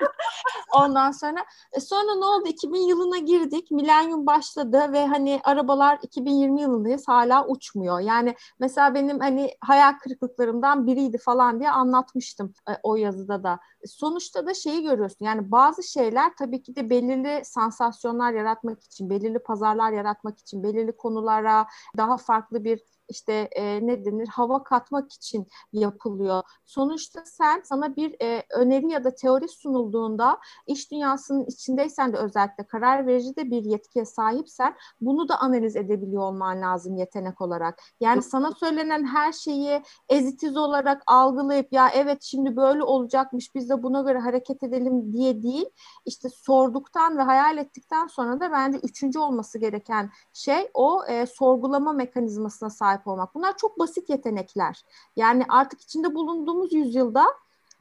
Ondan sonra e sonra ne oldu? 2000 yılına girdik. Milenyum başladı ve hani arabalar 2020 yılındayız hala uçmuyor. Yani mesela benim hani hayal kırıklıklarımdan biriydi falan diye anlatmıştım e, o yazıda da. Sonuçta da şeyi görüyorsun. Yani bazı şeyler tabii ki de belirli sansasyonlar yaratmak için, belirli pazarlar yaratmak için, belirli konulara daha farklı bir işte e, ne denir hava katmak için yapılıyor. Sonuçta sen sana bir e, öneri ya da teori sunulduğunda iş dünyasının içindeysen de özellikle karar verici de bir yetkiye sahipsen bunu da analiz edebiliyor olman lazım yetenek olarak. Yani sana söylenen her şeyi ezitiz olarak algılayıp ya evet şimdi böyle olacakmış biz de buna göre hareket edelim diye değil. İşte sorduktan ve hayal ettikten sonra da bence üçüncü olması gereken şey o e, sorgulama mekanizmasına sahip sahip olmak. Bunlar çok basit yetenekler. Yani artık içinde bulunduğumuz yüzyılda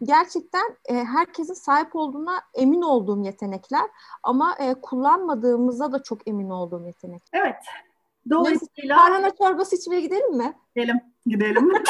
gerçekten e, herkesin sahip olduğuna emin olduğum yetenekler ama e, kullanmadığımıza da çok emin olduğum yetenek. Evet. Dolayısıyla... Tarhana çorbası içmeye gidelim mi? Gidelim, gidelim. [laughs]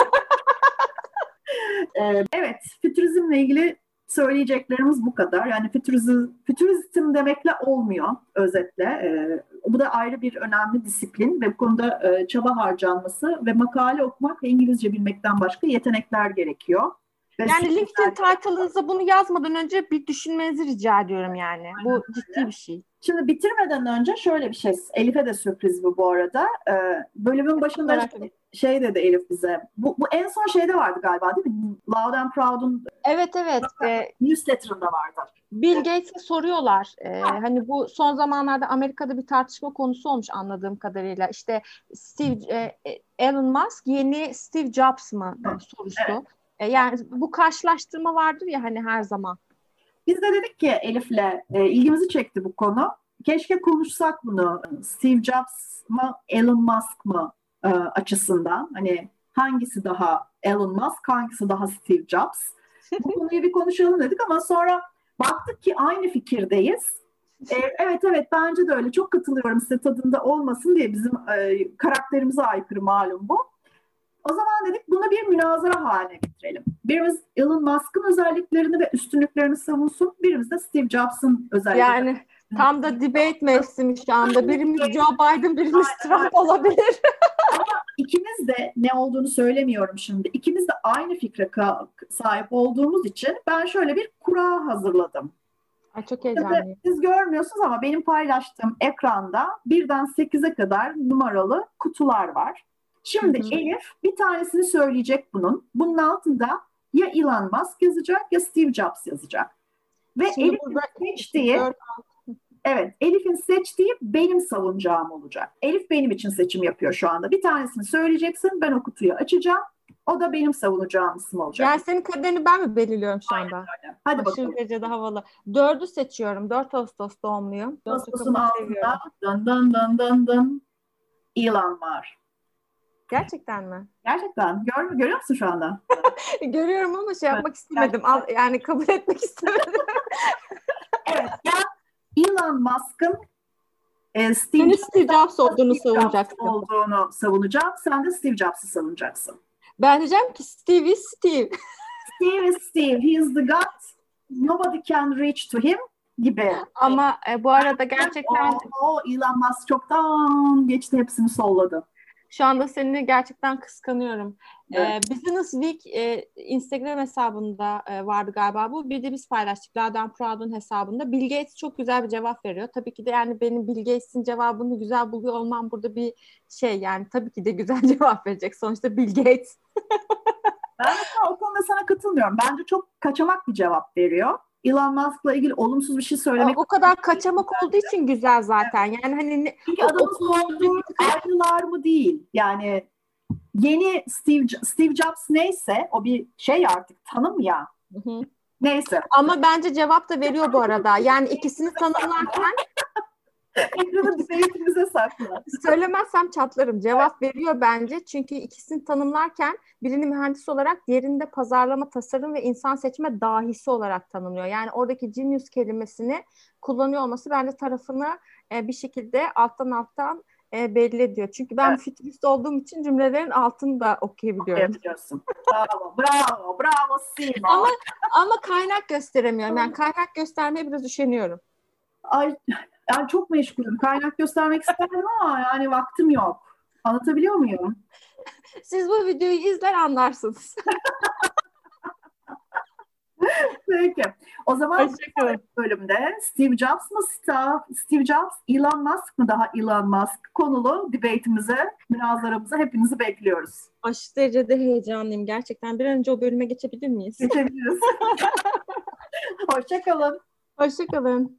Ee, evet, fütürizmle ilgili söyleyeceklerimiz bu kadar. Yani fütürizm, demekle olmuyor özetle. E, bu da ayrı bir önemli disiplin ve bu konuda e, çaba harcanması ve makale okumak ve İngilizce bilmekten başka yetenekler gerekiyor. Yani LinkedIn title'ınıza bunu yazmadan önce bir düşünmenizi rica ediyorum yani. Aynen bu ciddi bir şey. Şimdi bitirmeden önce şöyle bir şey. Elif'e de sürpriz bu bu arada. Ee, bölümün başında şey, dedi Elif bize. Bu, bu en son şeyde vardı galiba değil mi? Loud and Proud'un Evet evet. E, newsletter'ında vardı. Bill Gates'e soruyorlar. Ee, hani bu son zamanlarda Amerika'da bir tartışma konusu olmuş anladığım kadarıyla. İşte Steve e, e Elon Musk yeni Steve Jobs mı ha. sorusu. Evet. E, yani bu karşılaştırma vardır ya hani her zaman. Biz de dedik ki Elif'le e, ilgimizi çekti bu konu. Keşke konuşsak bunu. Steve Jobs mı Elon Musk mı e, açısından. Hani hangisi daha Elon Musk, hangisi daha Steve Jobs? bu [laughs] konuyu bir konuşalım dedik ama sonra baktık ki aynı fikirdeyiz. E, evet evet bence de öyle. Çok katılıyorum size tadında olmasın diye bizim e, karakterimize aykırı malum bu. O zaman dedik bunu bir münazara haline getirelim. Birimiz Elon Musk'ın özelliklerini ve üstünlüklerini savunsun. Birimiz de Steve Jobs'ın özelliklerini. Yani tam da debate mevsimi şu anda. Birimiz Joe Biden, birimiz Trump olabilir. Ama ikimiz de ne olduğunu söylemiyorum şimdi. İkimiz de aynı fikre sahip olduğumuz için ben şöyle bir kura hazırladım. Ay çok heyecanlıyım. Siz görmüyorsunuz ama benim paylaştığım ekranda birden 8'e kadar numaralı kutular var. Şimdi hı hı. Elif bir tanesini söyleyecek bunun. Bunun altında ya Elon Musk yazacak ya Steve Jobs yazacak. Ve Şimdi Elif'in seçtiği Evet, Elif'in seçtiği benim savunacağım olacak. Elif benim için seçim yapıyor şu anda. Bir tanesini söyleyeceksin, ben o kutuyu açacağım. O da benim savunacağım isim olacak. Yani senin kaderini ben mi belirliyorum şu anda? Aynen öyle. Hadi Aşırı bakalım. derecede havalı. Dördü seçiyorum. 4 Ağustos doğumluyum. Ağustos'un altında dın dın dın dın dın Elon var. Gerçekten mi? Gerçekten. Gör, görüyor musun şu anda? [laughs] Görüyorum ama şey yapmak evet, istemedim. Al, yani kabul etmek istemedim. [laughs] evet. Ya Elon Musk'ın e, Steve, Steve Jobs olduğunu Steve savunacaksın. Jobs olduğunu savunacağım. Sen de Steve Jobs'ı savunacaksın. Ben diyeceğim ki Steve is Steve. [laughs] Steve is Steve. He is the God. Nobody can reach to him gibi. Ama e, bu arada gerçekten... O, o Elon Musk çoktan geçti hepsini solladı. Şu anda seni gerçekten kıskanıyorum. Ee, evet. Ee, Business Week e, Instagram hesabında e, vardı galiba bu. Bir de biz paylaştık Ladan Proud'un hesabında. Bill Gates çok güzel bir cevap veriyor. Tabii ki de yani benim Bill Gates'in cevabını güzel buluyor olmam burada bir şey yani tabii ki de güzel [laughs] cevap verecek. Sonuçta Bill Gates. Ben o konuda sana katılmıyorum. Bence çok kaçamak bir cevap veriyor. Elon Musk'la ilgili olumsuz bir şey söylemek. O kadar kaçamak olduğu için güzel zaten. Yani hani ne, Çünkü adamın sorduğu ayrılar mı değil. Yani yeni Steve, Steve Jobs neyse o bir şey artık tanım ya. Hı hı. Neyse. Ama bence cevap da veriyor bu arada. Yani ikisini tanımlarken Ekranı debate'imize sakla. söylemezsem çatlarım. Cevap veriyor bence. Çünkü ikisini tanımlarken birini mühendis olarak diğerini de pazarlama, tasarım ve insan seçme dahisi olarak tanımlıyor. Yani oradaki genius kelimesini kullanıyor olması bence tarafını e, bir şekilde alttan alttan e, belli ediyor. Çünkü ben Evet. fütürist olduğum için cümlelerin altını da okuyabiliyorum. Yapıyorsun. Bravo, bravo, bravo Sima. Ama ama kaynak gösteremiyorum. Yani kaynak göstermeye biraz üşeniyorum. Ay, yani çok meşgulüm. Kaynak göstermek isterdim ama yani vaktim yok. Anlatabiliyor muyum? Siz bu videoyu izler anlarsınız. [laughs] Peki. O zaman bölümde Steve Jobs mı Steve Jobs, Elon Musk mı daha Elon Musk konulu debate'imize, münazaramıza hepinizi bekliyoruz. Aşırı derecede heyecanlıyım. Gerçekten bir an önce o bölüme geçebilir miyiz? Geçebiliriz. [laughs] [laughs] Hoşçakalın. Hoşçakalın.